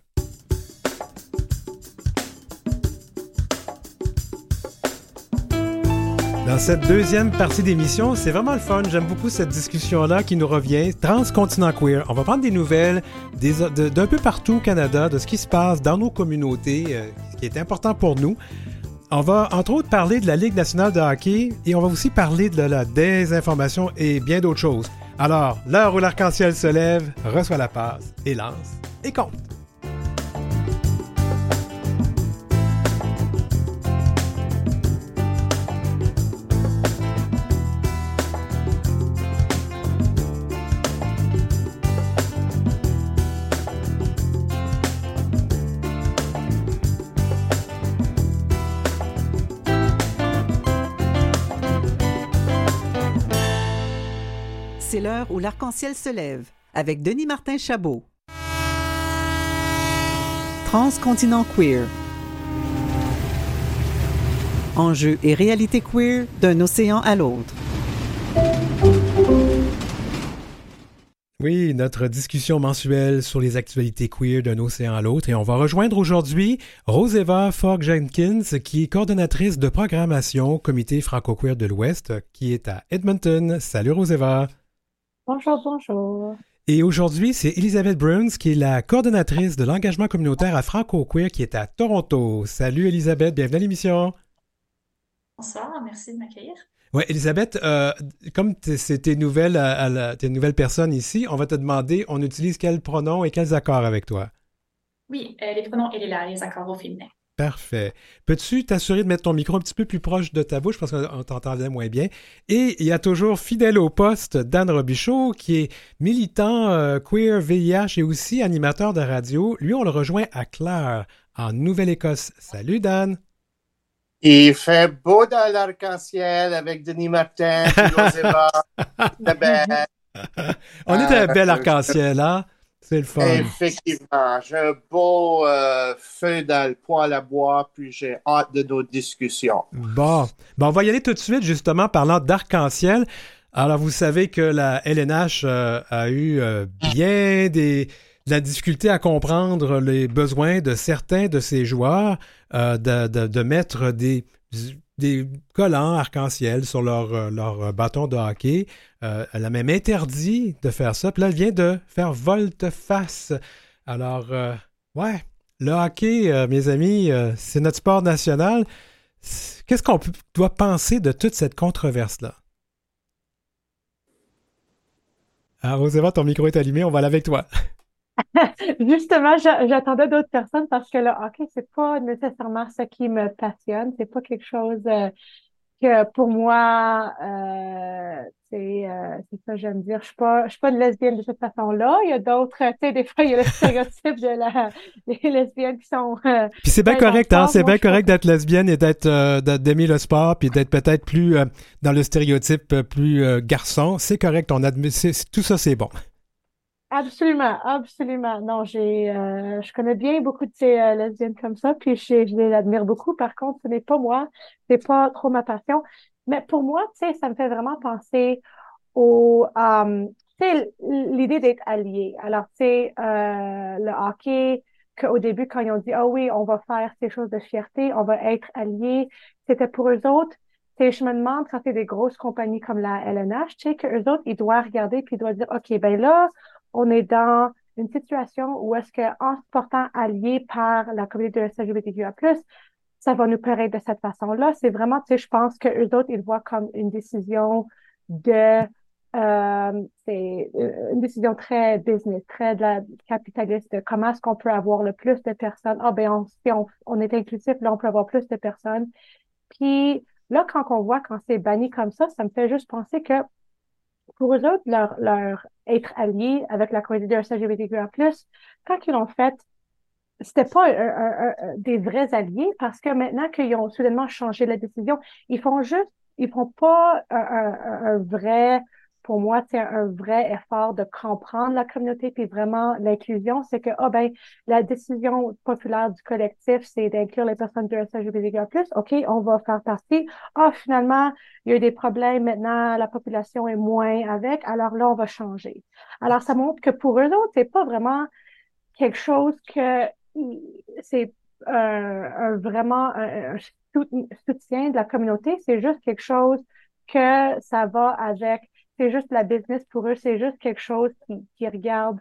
Dans cette deuxième partie d'émission, c'est vraiment le fun. J'aime beaucoup cette discussion-là qui nous revient. Transcontinent queer. On va prendre des nouvelles d'un peu partout au Canada, de ce qui se passe dans nos communautés, euh, ce qui est important pour nous. On va entre autres parler de la Ligue nationale de hockey et on va aussi parler de la désinformation et bien d'autres choses. Alors, l'heure où l'arc-en-ciel se lève, reçoit la passe et lance et compte. L'arc-en-ciel se lève avec Denis Martin Chabot. Transcontinent queer. Enjeux et réalité queer d'un océan à l'autre. Oui, notre discussion mensuelle sur les actualités queer d'un océan à l'autre. Et on va rejoindre aujourd'hui Roseva Fogg-Jenkins, qui est coordonnatrice de programmation au Comité franco-queer de l'Ouest, qui est à Edmonton. Salut Roseva. Bonjour, bonjour. Et aujourd'hui, c'est Elisabeth Bruns, qui est la coordonnatrice de l'engagement communautaire à franco-queer, qui est à Toronto. Salut Elisabeth, bienvenue à l'émission. Bonsoir, merci de m'accueillir. Ouais, Elisabeth, euh, comme c'est tes nouvelles, à- à la- t'es une nouvelle personne ici, on va te demander, on utilise quels pronoms et quels accords avec toi? Oui, euh, les pronoms elle et là, les accords au féminin. Parfait. Peux-tu t'assurer de mettre ton micro un petit peu plus proche de ta bouche parce qu'on t'entendait moins bien? Et il y a toujours fidèle au poste Dan Robichaud qui est militant euh, queer VIH et aussi animateur de radio. Lui, on le rejoint à Clare, en Nouvelle-Écosse. Salut Dan! Il fait beau dans l'arc-en-ciel avec Denis Martin, *laughs* On est un bel arc-en-ciel, hein? C'est le fun. Effectivement. J'ai un beau euh, feu dans le poêle à bois, puis j'ai hâte de nos discussions. Bon. bon. On va y aller tout de suite, justement, parlant d'arc-en-ciel. Alors, vous savez que la LNH euh, a eu euh, bien des, de la difficulté à comprendre les besoins de certains de ses joueurs de, de, mettre des, des collants arc-en-ciel sur leur, leur bâton de hockey. elle a même interdit de faire ça. Puis là, elle vient de faire volte-face. Alors, ouais, le hockey, mes amis, c'est notre sport national. Qu'est-ce qu'on doit penser de toute cette controverse-là? Ah, Roséva, ton micro est allumé, on va aller avec toi. *laughs* Justement, j'attendais d'autres personnes parce que le hockey, c'est pas nécessairement ce qui me passionne. C'est pas quelque chose euh, que pour moi, euh, c'est euh, ça j'aime dire. Je suis pas, je suis pas une lesbienne de cette façon-là. Il y a d'autres, tu sais, des fois, il y a le stéréotype de la, *laughs* des lesbiennes qui sont. Euh, puis c'est bien correct, hein, c'est bien correct d'être lesbienne et d'être, euh, d'aimer le sport, puis d'être peut-être plus dans le stéréotype plus garçon. C'est correct, on admet, tout ça, c'est bon. Absolument, absolument. Non, j'ai, je connais bien beaucoup de ces lesbiennes comme ça, puis je, les admire beaucoup. Par contre, ce n'est pas moi, c'est pas trop ma passion. Mais pour moi, tu sais, ça me fait vraiment penser au, euh, tu sais, l'idée d'être allié. Alors, tu sais, euh, le hockey, qu'au début, quand ils ont dit, ah oui, on va faire ces choses de fierté, on va être alliés, c'était pour eux autres. Tu sais, je me demande quand c'est des grosses compagnies comme la LNH, tu sais, qu'eux autres, ils doivent regarder puis ils doivent dire, OK, ben là, on est dans une situation où est-ce qu'en se portant allié par la communauté de LGBTQIA+, ça va nous paraître de cette façon-là. C'est vraiment, tu sais, je pense que eux autres, ils voient comme une décision de, euh, c'est euh, une décision très business, très capitaliste. De comment est-ce qu'on peut avoir le plus de personnes? Ah, ben, si on est inclusif, là, on peut avoir plus de personnes. Puis, là, quand on voit quand c'est banni comme ça, ça me fait juste penser que pour eux autres, leur, leur être alliés avec la communauté LGBTQIA+, quand ils l'ont fait, c'était pas des vrais alliés parce que maintenant qu'ils ont soudainement changé la décision, ils font juste, ils font pas un, vrai, pour moi, c'est un vrai effort de comprendre la communauté puis vraiment l'inclusion, c'est que oh ben la décision populaire du collectif, c'est d'inclure les personnes de LGBTQ+. Ok, on va faire partie. Ah finalement, il y a eu des problèmes. Maintenant, la population est moins avec. Alors là, on va changer. Alors ça montre que pour eux autres, c'est pas vraiment quelque chose que c'est un, vraiment un, soutien de la communauté. C'est juste quelque chose que ça va avec. C'est juste la business pour eux. C'est juste quelque chose qui, qui regarde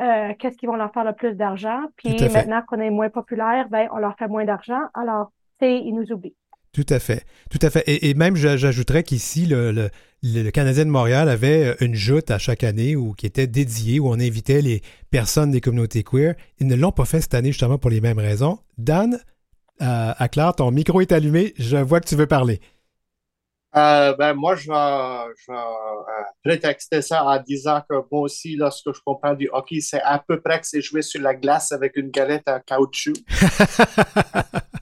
euh, qu'est-ce qu'ils vont leur faire le plus d'argent. Puis maintenant qu'on est moins populaire, ben, on leur fait moins d'argent. Alors, c'est, ils nous oublient. Tout à fait. Tout à fait. Et, même, j'ajouterais qu'ici, le, le, Canadien de Montréal avait euh, une joute à chaque année où, qui était dédiée, où on invitait les personnes des communautés queer. Ils ne l'ont pas fait cette année justement pour les mêmes raisons. Dan, euh, à Claire, ton micro est allumé. Je vois que tu veux parler. Euh, ben, moi, je vais, je vais prétexter ça en disant que moi aussi, lorsque je comprends du hockey, c'est à peu près que c'est jouer sur la glace avec une galette en caoutchouc. *laughs*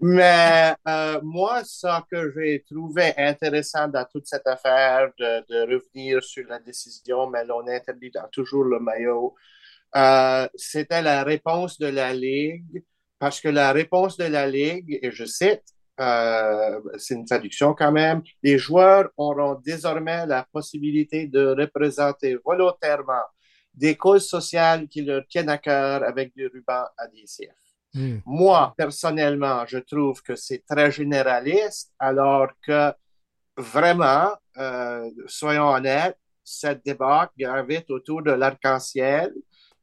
Mais euh, moi, ce que j'ai trouvé intéressant dans toute cette affaire de, de revenir sur la décision, mais l'on interdit toujours le maillot, euh, c'était la réponse de la Ligue, parce que la réponse de la Ligue, et je cite, euh, c'est une traduction quand même, les joueurs auront désormais la possibilité de représenter volontairement des causes sociales qui leur tiennent à cœur avec du ruban adhésif. Hmm. Moi, personnellement, je trouve que c'est très généraliste, alors que vraiment, euh, soyons honnêtes, cette débat gravite autour de l'arc-en-ciel,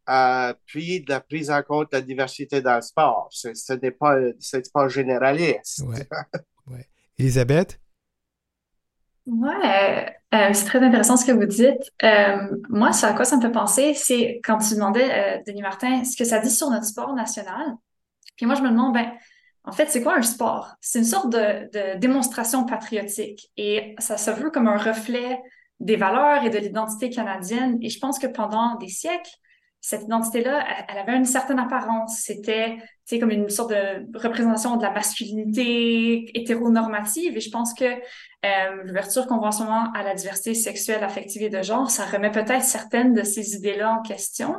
euh, puis de la prise en compte de la diversité dans le sport. Ce n'est pas, pas généraliste. Ouais. *laughs* ouais. Elisabeth? Ouais, euh, c'est très intéressant ce que vous dites. moi, ce à quoi ça me fait penser, c'est quand tu demandais, Denis Martin, ce que ça dit sur notre sport national? Puis moi, je me demande, ben, en fait, c'est quoi un sport? C'est une sorte de, démonstration patriotique et ça se veut comme un reflet des valeurs et de l'identité canadienne. Et je pense que pendant des siècles, cette identité-là, elle, avait une certaine apparence. C'était, tu comme une sorte de représentation de la masculinité hétéronormative. Et je pense que euh, l'ouverture qu'on voit en ce moment à la diversité sexuelle, affective et de genre, ça remet peut-être certaines de ces idées-là en question.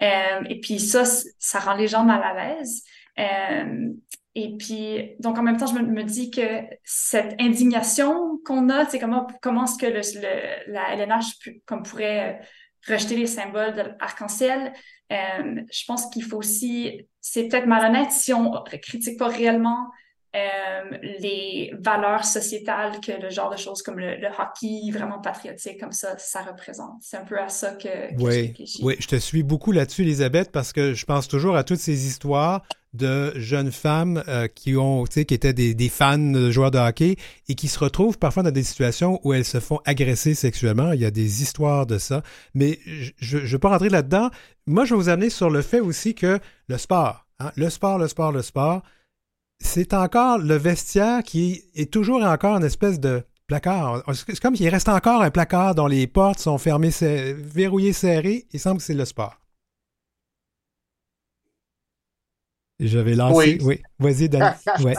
Euh, et puis ça, ça rend les gens mal à l'aise. Euh, et puis, donc en même temps, je me, dis que cette indignation qu'on a, c'est comment, comment est-ce que le, la LNH comme pourrait rejeter les symboles de l'arc-en-ciel. Euh, je pense qu'il faut aussi, c'est peut-être malhonnête si on critique pas réellement euh, les valeurs sociétales que le genre de choses comme le, hockey vraiment patriotique comme ça, ça représente. C'est un peu à ça que, que oui, je Oui, je te suis beaucoup là-dessus, Elisabeth, parce que je pense toujours à toutes ces histoires de jeunes femmes euh, qui ont, tu sais, qui étaient des, des, fans de joueurs de hockey et qui se retrouvent parfois dans des situations où elles se font agresser sexuellement. Il y a des histoires de ça. Mais je ne veux pas rentrer là-dedans. Moi, je vais vous amener sur le fait aussi que le sport, hein, le sport, le sport, le sport, c'est encore le vestiaire qui est toujours et encore une espèce de placard. C'est comme s'il reste encore un placard dont les portes sont fermées, verrouillées, serrées. Il semble que c'est le sport. J'avais lancé. Oui, vas-y, Dan. *laughs* ouais.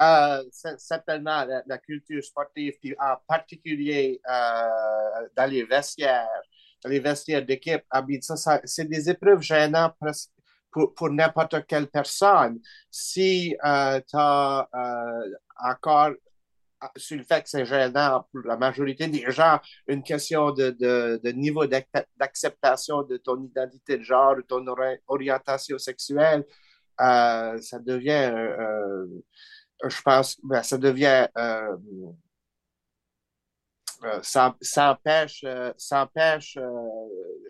euh, certainement, la, culture sportive, en particulier euh, dans les vestiaires, dans les vestiaires d'équipe, ça, c'est des épreuves gênantes pour, pour n'importe quelle personne. Si euh, tu as euh, encore sur le fait que c'est gênant pour la majorité des gens, une question de, de, de niveau d'acceptation de ton identité de genre, de ton orientation sexuelle, euh, ça devient, euh, euh, je pense, ben, ça devient, ça, empêche, ça empêche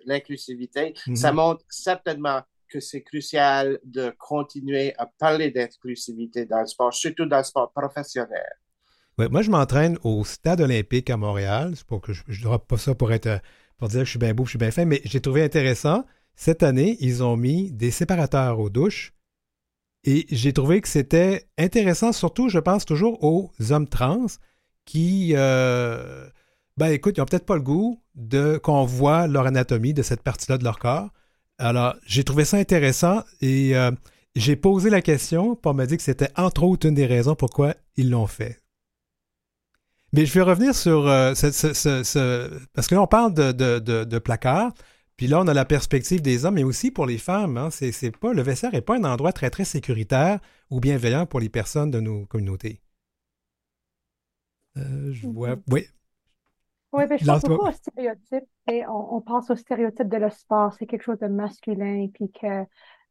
l'inclusivité. Ça mm-hmm. montre certainement que c'est crucial de continuer à parler d'inclusivité dans le sport, surtout dans le sport professionnel. Ouais, moi, je m'entraîne au Stade olympique à Montréal. Pour que je ne pas ça pour être pour dire que je suis bien beau, je suis bien fin, mais j'ai trouvé intéressant. Cette année, ils ont mis des séparateurs aux douches et j'ai trouvé que c'était intéressant, surtout, je pense toujours aux hommes trans qui, euh, ben écoute, ils n'ont peut-être pas le goût de qu'on voit leur anatomie de cette partie-là de leur corps. Alors, j'ai trouvé ça intéressant et euh, j'ai posé la question pour me dire que c'était entre autres une des raisons pourquoi ils l'ont fait. Mais je vais revenir sur euh, ce, parce que là, on parle de, de. Puis là, on a la perspective des hommes, mais aussi pour les femmes. Hein. c'est, pas, le vestiaire n'est pas un endroit très, très sécuritaire ou bienveillant pour les personnes de nos communautés. Euh, je vois. Mm-hmm. Oui. Oui, mais je pense beaucoup aux stéréotypes. Et on, pense aux stéréotypes de le sport. C'est quelque chose de masculin. Puis que,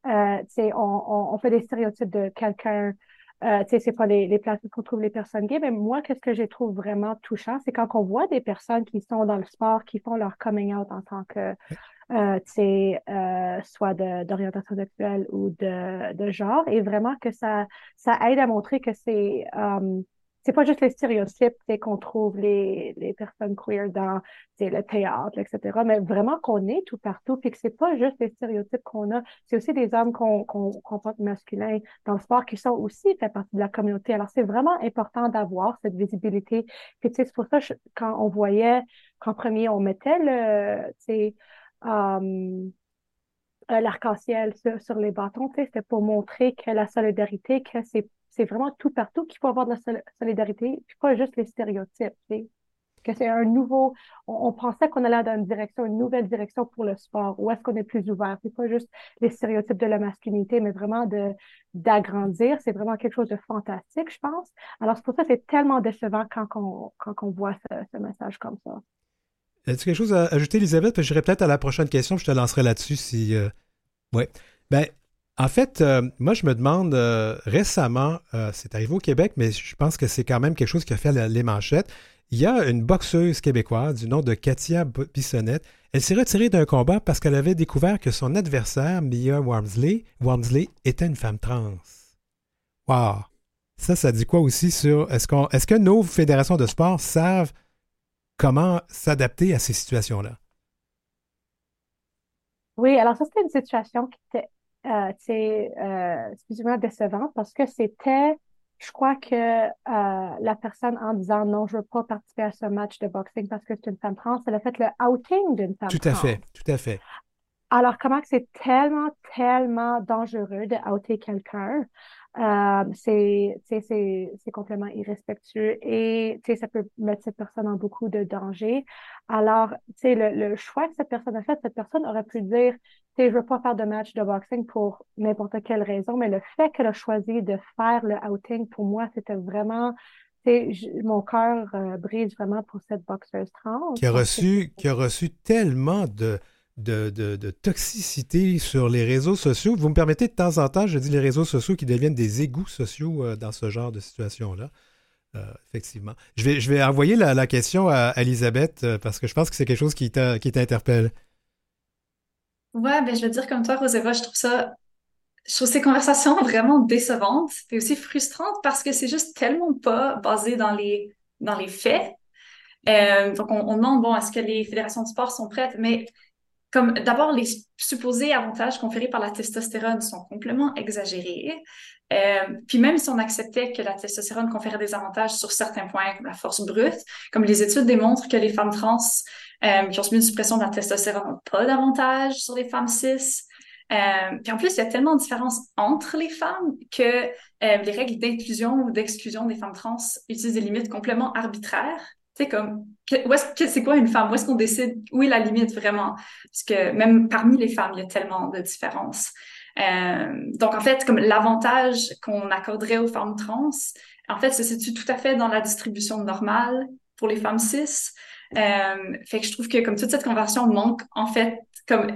euh, on, on, fait des stéréotypes de quelqu'un. Euh, tu sais, c'est pas les, les places où on trouve les personnes gays, mais moi, qu'est-ce que je trouve vraiment touchant, c'est quand on voit des personnes qui sont dans le sport, qui font leur coming out en tant que euh, euh, soit d'orientation sexuelle ou de, de, genre, et vraiment que ça, ça aide à montrer que c'est c'est pas juste les stéréotypes qu'on trouve les, les personnes queer dans le théâtre, etc., mais vraiment qu'on est tout partout, puis que c'est pas juste les stéréotypes qu'on a, c'est aussi des hommes qu'on qu porte masculins dans le sport qui sont aussi fait partie de la communauté. Alors, c'est vraiment important d'avoir cette visibilité. Puis, c'est pour ça, quand on voyait qu'en premier, on mettait le, euh, l'arc-en-ciel sur, les bâtons, c'était pour montrer que la solidarité, que c'est, c'est vraiment tout partout qu'il faut avoir de la solidarité, puis pas juste les stéréotypes, que c'est un nouveau, on, pensait qu'on allait dans une direction, une nouvelle direction pour le sport, où est-ce qu'on est plus ouvert, c'est pas juste les stéréotypes de la masculinité, mais vraiment de, d'agrandir, c'est vraiment quelque chose de fantastique, je pense. Alors c'est pour ça que c'est tellement décevant quand on, quand voit ce message comme ça. As-tu quelque chose à ajouter, Elisabeth? J'irai peut-être à la prochaine question, je te lancerai là-dessus si. Euh, oui. Ben, en fait, euh, moi, je me demande euh, récemment, c'est arrivé au Québec, mais je pense que c'est quand même quelque chose qui a fait les manchettes. Il y a une boxeuse québécoise du nom de Katia Bissonnette. Elle s'est retirée d'un combat parce qu'elle avait découvert que son adversaire, Mia Wormsley, Wormsley était une femme trans. Wow! Ça, ça dit quoi aussi sur. Est-ce, qu'on, est-ce que nos fédérations de sport savent comment s'adapter à ces situations-là? Oui, alors ça, c'était une situation qui était euh, euh, excusez-moi, décevante parce que c'était, je crois que euh, la personne en disant non, je ne veux pas participer à ce match de boxing parce que c'est une femme trans, elle a fait le outing d'une femme trans. Tout à fait, tout à fait. alors, comment c'est tellement, tellement dangereux de outer quelqu'un? Euh, c'est, c'est complètement irrespectueux et ça peut mettre cette personne en beaucoup de danger. Alors, le, le choix que cette personne a fait, cette personne aurait pu dire, je ne veux pas faire de match de boxing pour n'importe quelle raison, mais le fait qu'elle a choisi de faire le outing, pour moi, c'était vraiment mon cœur euh, brise vraiment pour cette boxeuse trans. Qui a reçu, qui a reçu tellement de, de, toxicité sur les réseaux sociaux. Vous me permettez de temps en temps, je dis les réseaux sociaux qui deviennent des égouts sociaux euh, dans ce genre de situation-là. Euh, effectivement. Je vais, je vais envoyer la, question à Elisabeth euh, parce que je pense que c'est quelque chose qui t'interpelle. Ouais, ben je vais dire comme toi, Roséva, je trouve ça, je trouve ces conversations *laughs* vraiment décevantes et aussi frustrantes parce que c'est juste tellement pas basé dans les, dans les faits. donc, on, on demande, bon, est-ce que les fédérations de sport sont prêtes? Mais comme d'abord, les supposés avantages conférés par la testostérone sont complètement exagérés. Euh, puis même si on acceptait que la testostérone conférait des avantages sur certains points, comme la force brute, comme les études démontrent que les femmes trans euh, qui ont subi une suppression de la testostérone n'ont pas d'avantages sur les femmes cis. Euh, puis en plus, il y a tellement de différences entre les femmes que les règles d'inclusion ou d'exclusion des femmes trans utilisent des limites complètement arbitraires sais, comme, où est-ce c'est quoi une femme? Où est-ce qu'on décide? Où est la limite vraiment? Parce que même parmi les femmes, il y a tellement de différences. Euh, donc, en fait, comme l'avantage qu'on accorderait aux femmes trans, en fait, se situe tout à fait dans la distribution normale pour les femmes cis. Euh, fait que je trouve que comme toute cette conversion manque, en fait, comme,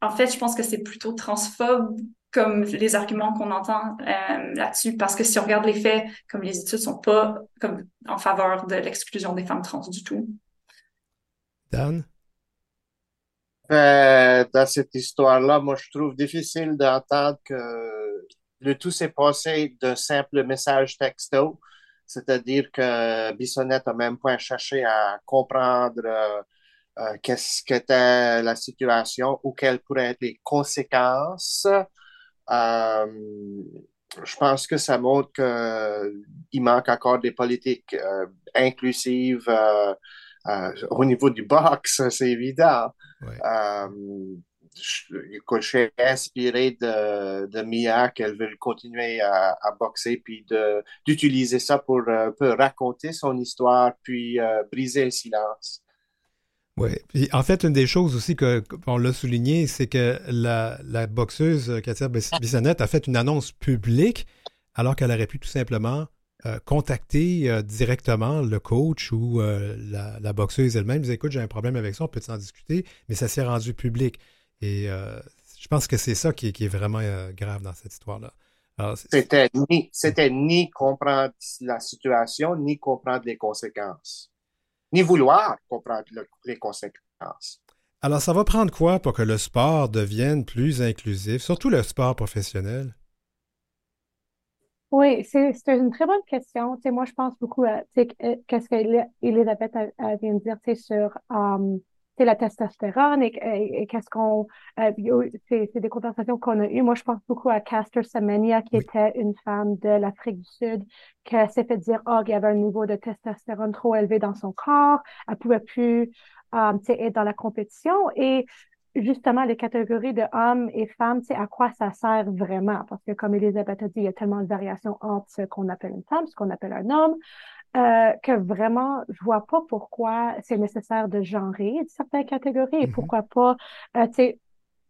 en fait, je pense que c'est plutôt transphobe comme les arguments qu'on entend euh, là-dessus, parce que si on regarde les faits, comme les études sont pas comme en faveur de l'exclusion des femmes trans du tout. Dan? Euh, dans cette histoire-là, moi, je trouve difficile d'entendre que le tout s'est passé d'un simple message texto, c'est-à-dire que Bissonnette a même pas cherché à comprendre euh, qu'est-ce qu'était la situation ou quelles pourraient être les conséquences euh, je pense que ça montre qu'il manque encore des politiques euh, inclusives euh, au niveau du box, c'est évident. je, suis inspiré de, Mia qu'elle veut continuer à, boxer puis d'utiliser ça pour raconter son histoire puis briser le silence. Oui. en fait, une des choses aussi qu'on l'a souligné, c'est que la, boxeuse Katia Bissonnette a fait une annonce publique alors qu'elle aurait pu tout simplement euh, contacter euh, directement le coach ou euh, la, boxeuse elle-même. Dire écoute, j'ai un problème avec ça, on peut s'en discuter, mais ça s'est rendu public. Et je pense que c'est ça qui, qui, est vraiment grave dans cette histoire-là. C'était ni, ni comprendre la situation, ni comprendre les conséquences ni vouloir comprendre les conséquences. Alors, ça va prendre quoi pour que le sport devienne plus inclusif, surtout le sport professionnel? Oui, c'est une très bonne question. moi, je pense beaucoup à qu'est-ce qu'Elisabeth vient de dire sur um, la testostérone et, qu'est-ce qu'on. Euh, c'est des conversations qu'on a eues. Moi, je pense beaucoup à Castor Semenya, qui était une femme de l'Afrique du Sud, qui s'est fait dire oh, qu'il y avait un niveau de testostérone trop élevé dans son corps. Elle pouvait plus euh, être dans la compétition. Et justement, les catégories de hommes et femmes, à quoi ça sert vraiment? Parce que, comme Elisabeth a dit, il y a tellement de variations entre ce qu'on appelle une femme, ce qu'on appelle un homme. Euh, que vraiment, je vois pas pourquoi c'est nécessaire de genrer certaines catégories et mm-hmm. pourquoi pas, euh, tu sais,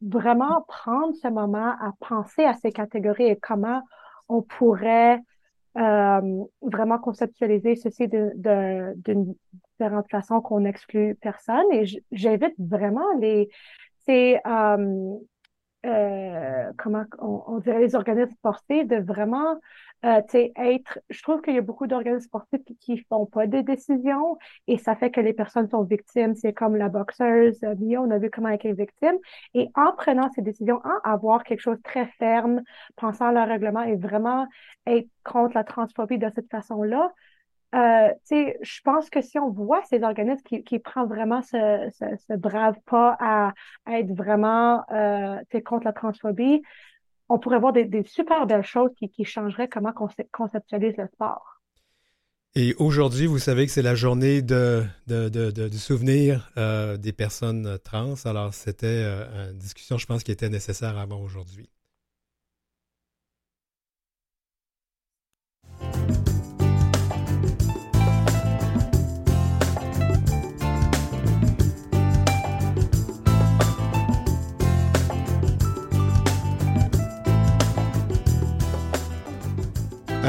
vraiment prendre ce moment à penser à ces catégories et comment on pourrait euh, vraiment conceptualiser ceci d'une différente façon qu'on n'exclut personne. Et j'invite vraiment les, c'est euh, euh, comment on, dirait les organismes sportifs de vraiment euh, être, je trouve qu'il y a beaucoup d'organismes sportifs qui, font pas de décisions et ça fait que les personnes sont victimes. C'est comme la boxeuse euh, Mia, on a vu comment elle est victime. Et en prenant ces décisions, en avoir quelque chose de très ferme, pensant à leur règlement et vraiment être contre la transphobie de cette façon-là, euh, je pense que si on voit ces organismes qui, qui prennent vraiment ce, ce, brave pas à, être vraiment euh, contre la transphobie, on pourrait voir des, super belles choses qui, changeraient comment on conceptualise le sport. Et aujourd'hui, vous savez que c'est la journée de, du souvenir euh, des personnes trans. Alors, c'était une discussion, je pense, qui était nécessaire avoir aujourd'hui.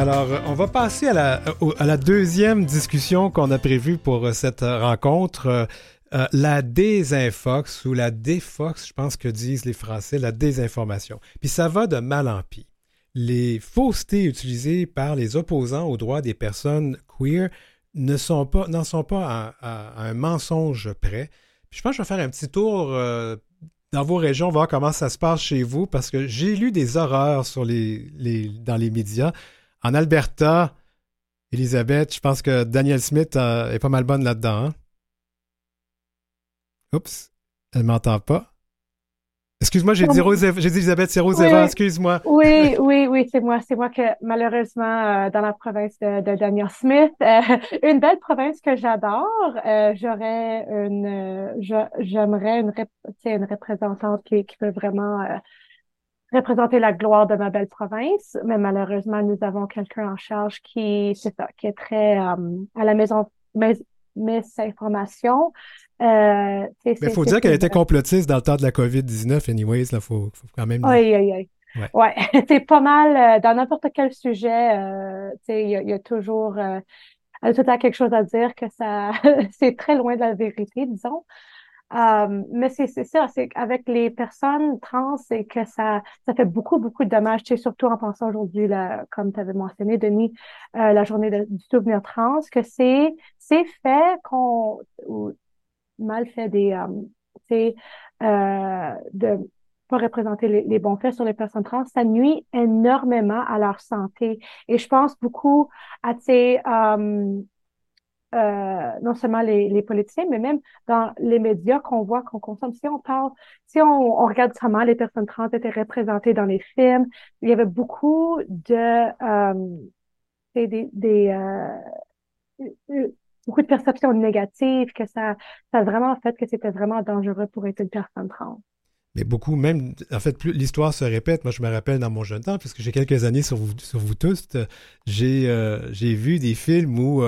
Alors, on va passer à la, à la deuxième discussion qu'on a prévue pour euh, cette rencontre. Euh, euh, la désinfox ou la défox, je pense que disent les Français, la désinformation. Puis ça va de mal en pis. Les faussetés utilisées par les opposants aux droits des personnes queer ne sont pas, n'en sont pas à, un mensonge près. Puis je pense que je vais faire un petit tour dans vos régions, voir comment ça se passe chez vous, parce que j'ai lu des horreurs dans les médias en Alberta, Elisabeth, je pense que Daniel Smith euh, est pas mal bonne là-dedans. Hein? Oups, elle m'entend pas. Excuse-moi, j'ai dit, j'ai dit Elisabeth, c'est Rose excuse-moi. Oui, oui, oui, c'est moi. C'est moi que, malheureusement, euh, dans la province de, Daniel Smith, euh, *laughs* une belle province que j'adore, j'aurais une, j'aimerais une, une représentante qui, qui peut vraiment représenter la gloire de ma belle province, mais malheureusement, nous avons quelqu'un en charge qui, c'est ça, qui est très euh, à la maison, misinformation. Euh, il faut dire qu'elle était complotiste dans le temps de la COVID-19, anyways, là, faut, faut quand même. Oui, oui, oui. Ouais, *laughs* c'est pas mal euh, dans n'importe quel sujet, euh, il y, a toujours, elle a tout à quelque chose à dire que ça, *laughs* c'est très loin de la vérité, disons. Euh, mais c'est ça, c'est avec les personnes trans, c'est que ça, ça fait beaucoup, beaucoup de dommages, tu surtout en pensant aujourd'hui, comme tu avais mentionné, Denis, euh, la journée du souvenir trans, que c'est fait qu'on ou mal fait des euh, euh, de pas représenter les, bons faits sur les personnes trans, ça nuit énormément à leur santé. Et je pense beaucoup à, tu sais, euh, euh, non seulement les, les, politiciens, mais même dans les médias qu'on voit, qu'on consomme. Si on parle, si on, regarde comment les personnes trans étaient représentées dans les films, il y avait beaucoup de euh, des, des euh, beaucoup de perceptions négatives, que ça, ça a vraiment fait que c'était vraiment dangereux pour être une personne trans. Mais beaucoup, même, en fait, plus l'histoire se répète. Moi, je me rappelle dans mon jeune temps, puisque j'ai quelques années sur vous, sur vous tous, j'ai euh, j'ai vu des films où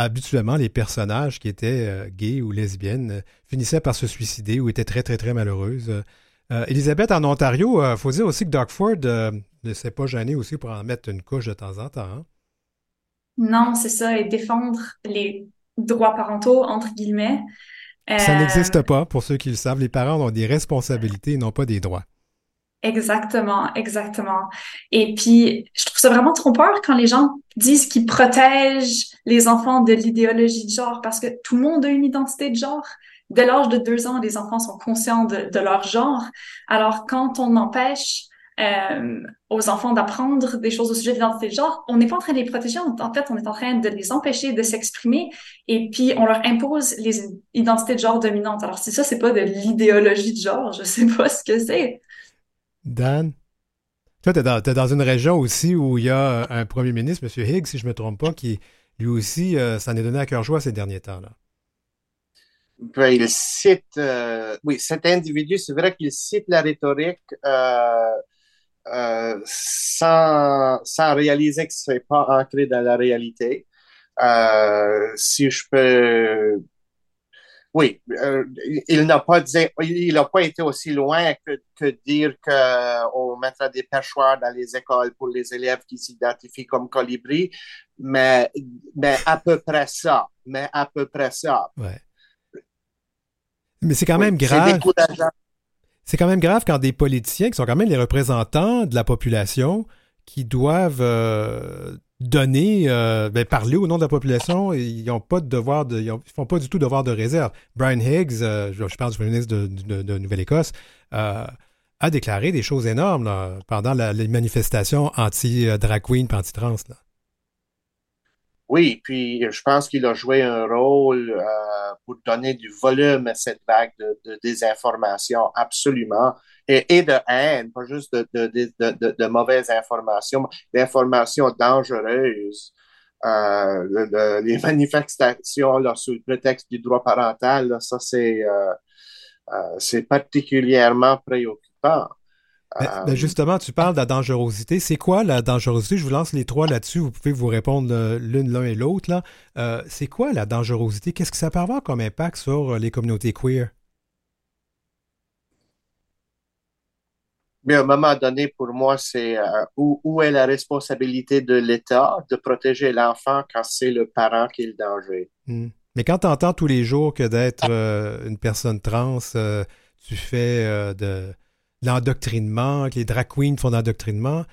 habituellement, les personnages qui étaient euh, gays ou lesbiennes euh, finissaient par se suicider ou étaient très, très, très malheureuses. Euh, Elisabeth, en Ontario, il faut dire aussi que Doug Ford ne s'est pas gêné aussi pour en mettre une couche de temps en temps. Hein? Non, c'est ça, et défendre les droits parentaux, entre guillemets. Ça n'existe pas, pour ceux qui le savent. Les parents ont des responsabilités et non pas des droits. Exactement, exactement. Et puis, je trouve ça vraiment trompeur quand les gens disent qu'ils protègent les enfants de l'idéologie de genre parce que tout le monde a une identité de genre. Dès l'âge de deux ans, les enfants sont conscients de, leur genre. Alors, quand on empêche euh, aux enfants d'apprendre des choses au sujet de l'identité de genre, on n'est pas en train de les protéger. En fait, on est en train de les empêcher de s'exprimer et puis on leur impose les identités de genre dominantes. Alors, si ça, c'est pas de l'idéologie de genre, je sais pas ce que c'est. Dan? Toi, tu es, dans une région aussi où il y a un premier ministre, M. Higgs, si je ne me trompe pas, qui lui aussi euh, s'en est donné à cœur joie ces derniers temps-là. Ben, il cite, euh, oui, cet individu, c'est vrai qu'il cite la rhétorique euh, sans, sans, réaliser que ce n'est pas ancré dans la réalité. si je peux oui, euh, il n'a pas dit, il n'a pas été aussi loin que, que dire qu'on mettra des pêchoirs dans les écoles pour les élèves qui s'identifient comme colibri, mais, mais à peu près ça, mais à peu près ça. Ouais. Mais c'est quand même grave. C'est quand même grave quand des politiciens, qui sont quand même les représentants de la population, qui doivent euh, donner, euh, ben, parler au nom de la population, ils n'ont pas de devoir de, ils, font pas du tout devoir de réserve. Brian Higgs, euh, je, parle du premier ministre de, Nouvelle-Écosse, euh, a déclaré des choses énormes pendant les manifestations anti-drag queen et anti-trans. Oui, puis je pense qu'il a joué un rôle pour donner du volume à cette vague de, désinformation, absolument, et, de haine, pas juste de, de, de mauvaises informations, d'informations dangereuses. les *laughs* manifestations là, sous le prétexte du droit parental, ça c'est c'est particulièrement préoccupant. Ben, ben, justement, tu parles de la dangerosité. C'est quoi la dangerosité? Je vous lance les trois là-dessus. Vous pouvez vous répondre l'une, l'un et l'autre. c'est quoi la dangerosité? Qu'est-ce que ça peut avoir comme impact sur les communautés queer? Mais à un moment donné, pour moi, c'est euh, où, est la responsabilité de l'État de protéger l'enfant quand c'est le parent qui est le danger? Hmm. Mais quand tu entends tous les jours que d'être euh, une personne trans, euh, tu fais de, l'endoctrinement, que les drag queens font l'endoctrinement,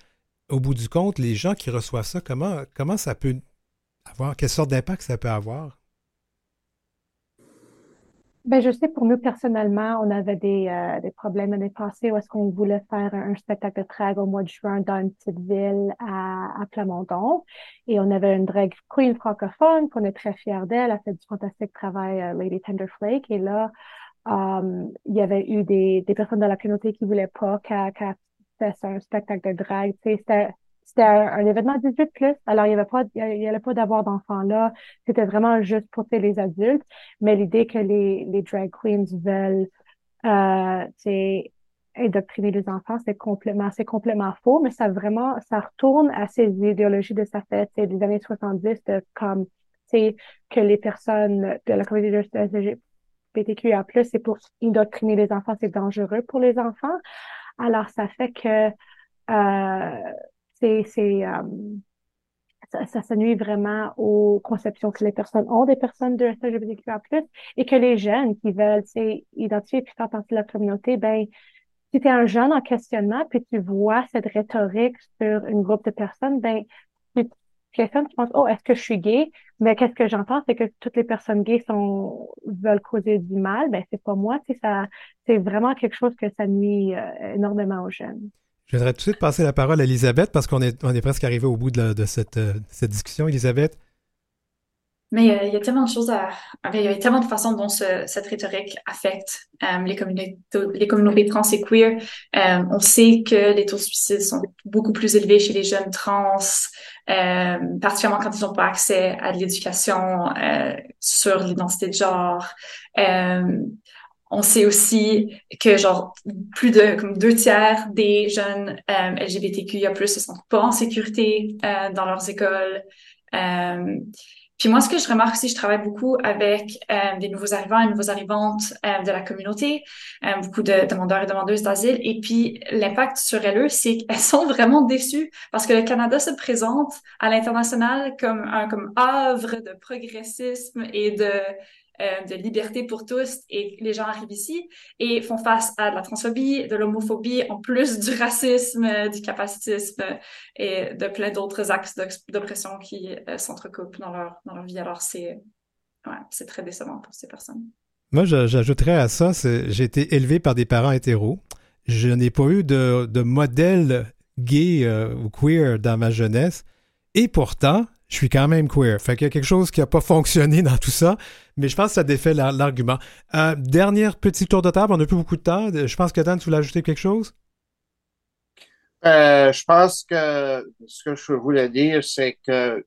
au bout du compte, les gens qui reçoivent ça, comment, comment ça peut avoir, quelle sorte d'impact ça peut avoir? Ben, je sais, pour nous, personnellement, on avait des, euh, des problèmes l'année passée où est-ce qu'on voulait faire un spectacle de drag au mois de juin dans une petite ville à, à Plamondon. Et on avait une drag queen francophone qu'on est très fiers d'elle. Elle a fait du fantastique travail, euh, Lady Tenderflake. Et là, um, il y avait eu des, des personnes de la communauté qui voulaient pas qu'elle fasse un spectacle de drag. C'était c'était un, événement 18 plus, alors il n'y avait pas, il y avait pas d'avoir d'enfants là. C'était vraiment juste pour les adultes. Mais l'idée que les, les drag queens veulent, euh, indoctriner les enfants, c'est complètement, c'est complètement faux, mais ça vraiment, ça retourne à ces idéologies de sa fête, c'est des années 70 de comme, c'est que les personnes de la communauté LGBTQIA+, c'est pour indoctriner les enfants, c'est dangereux pour les enfants. Alors, ça fait que, euh, c'est, c'est, euh, ça, ça, nuit vraiment aux conceptions que les personnes ont des personnes de LGBTQIA+, et que les jeunes qui veulent s'identifier puis faire partie de la communauté, ben, si tu es un jeune en questionnement, puis tu vois cette rhétorique sur une groupe de personnes, ben, questionnes, tu penses, oh, est-ce que je suis gay? Mais qu'est-ce que j'entends, c'est que toutes les personnes gays sont, veulent causer du mal. Ben, c'est pas moi, tu ça, c'est vraiment quelque chose que ça nuit euh, énormément aux jeunes. Je voudrais tout de suite passer la parole à Elisabeth parce qu'on est, on est presque arrivé au bout de, cette, euh, cette, discussion. Elisabeth? Mais euh, il y a tellement de choses à. Il y a tellement de façons dont cette rhétorique affecte euh, les, communautés, les communautés trans et queer. on sait que les taux de suicide sont beaucoup plus élevés chez les jeunes trans, particulièrement quand ils n'ont pas accès à de l'éducation sur l'identité de genre. On sait aussi que genre plus de comme deux tiers des jeunes euh, LGBTQIA+ ne sont pas en sécurité euh, dans leurs écoles. Euh, puis moi, ce que je remarque aussi, je travaille beaucoup avec euh, des nouveaux arrivants et nouveaux arrivantes euh, de la communauté, beaucoup de demandeurs et demandeuses d'asile. Et puis l'impact sur elles, c'est qu'elles sont *laughs* vraiment déçues parce que le Canada se présente à l'international comme un comme œuvre de progressisme et de euh, de liberté pour tous et les gens arrivent ici et font face à de la transphobie, de l'homophobie, en plus du racisme, du capacitisme et de plein d'autres axes d'oppression qui euh, s'entrecoupent dans leur, dans leur vie. Alors, c'est ouais, très décevant pour ces personnes. Moi, j'ajouterais à ça, j'ai été élevé par des parents hétéros. Je n'ai pas eu de, de modèle gay euh, ou queer dans ma jeunesse. Et pourtant, je suis quand même queer. Fait qu'il y a quelque chose qui n'a pas fonctionné dans tout ça, mais je pense que ça défait l'argument. Euh, dernière petit tour de table, on n'a plus beaucoup de temps. Je pense que Dan, tu voulais ajouter quelque chose? Euh, je pense que ce que je voulais dire, c'est que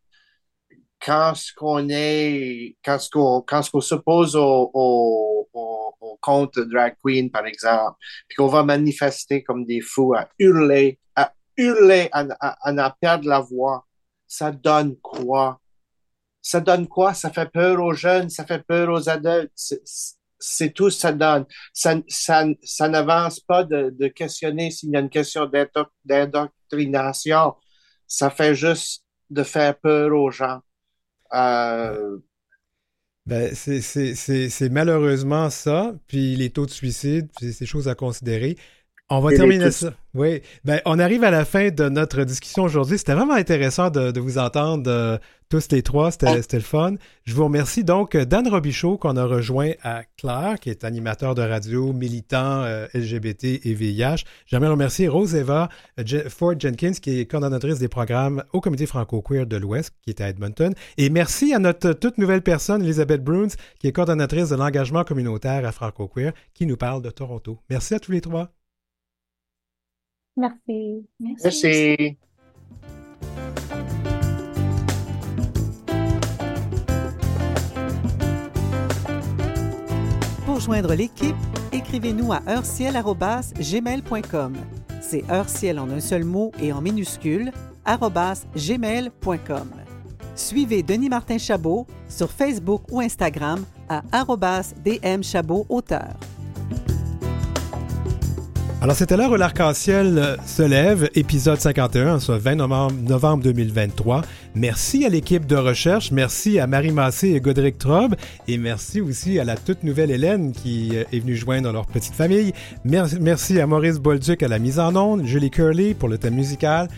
quand ce qu'on est, quand ce qu'on, quand ce qu'on s'oppose au, au, au, compte drag queen, par exemple, puis qu'on va manifester comme des fous à hurler, à hurler, à, à, à en perdre la voix, ça donne quoi? Ça donne quoi? Ça fait peur aux jeunes, ça fait peur aux adultes. C'est tout ça donne. Ça, ça, ça n'avance pas de, questionner s'il y a une question d'indoctrination. Ça fait juste de faire peur aux gens. Euh, ben, c'est malheureusement ça. Puis les taux de suicide, c'est choses à considérer. On va terminer ça. Oui. Ben, on arrive à la fin de notre discussion aujourd'hui. C'était vraiment intéressant de, vous entendre euh, tous les trois. C'était le fun. Je vous remercie donc euh, Dan Robichaud qu'on a rejoint à Claire, qui est animateur de radio, militant euh, LGBT et VIH. J'aimerais remercier Rose Eva Ford Jenkins, qui est coordonnatrice des programmes au Comité franco-queer de l'Ouest, qui est à Edmonton. Et merci à notre toute nouvelle personne, Elisabeth Bruns, qui est coordonnatrice de l'engagement communautaire à franco-queer, qui nous parle de Toronto. Merci à tous les trois. Merci. Merci. Pour joindre l'équipe, écrivez-nous à heurciel.gmail.com. C'est heurciel en un seul mot et en minuscules gmail.com. Suivez Denis Martin Chabot sur Facebook ou Instagram à dmchabot auteur. Alors, c'était l'heure où l'arc-en-ciel se lève, épisode 51, soit 20 novembre, novembre 2023. Merci à l'équipe de recherche, merci à Marie Massé et Godric Trobe, et merci aussi à la toute nouvelle Hélène qui euh, est venue joindre leur petite famille. Merci à Maurice Bolduc à la mise en onde, Julie Curley pour le thème musical,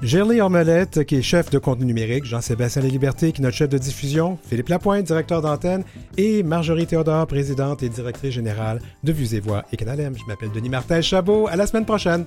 Gerly Ormelette, qui est chef de contenu numérique, Jean-Sébastien Liberté, qui est notre chef de diffusion, Philippe Lapointe, directeur d'antenne, et Marjorie Théodore, présidente et directrice générale de Vues et Voix et Canal M. Je m'appelle Denis Martin Chabot. À la semaine prochaine!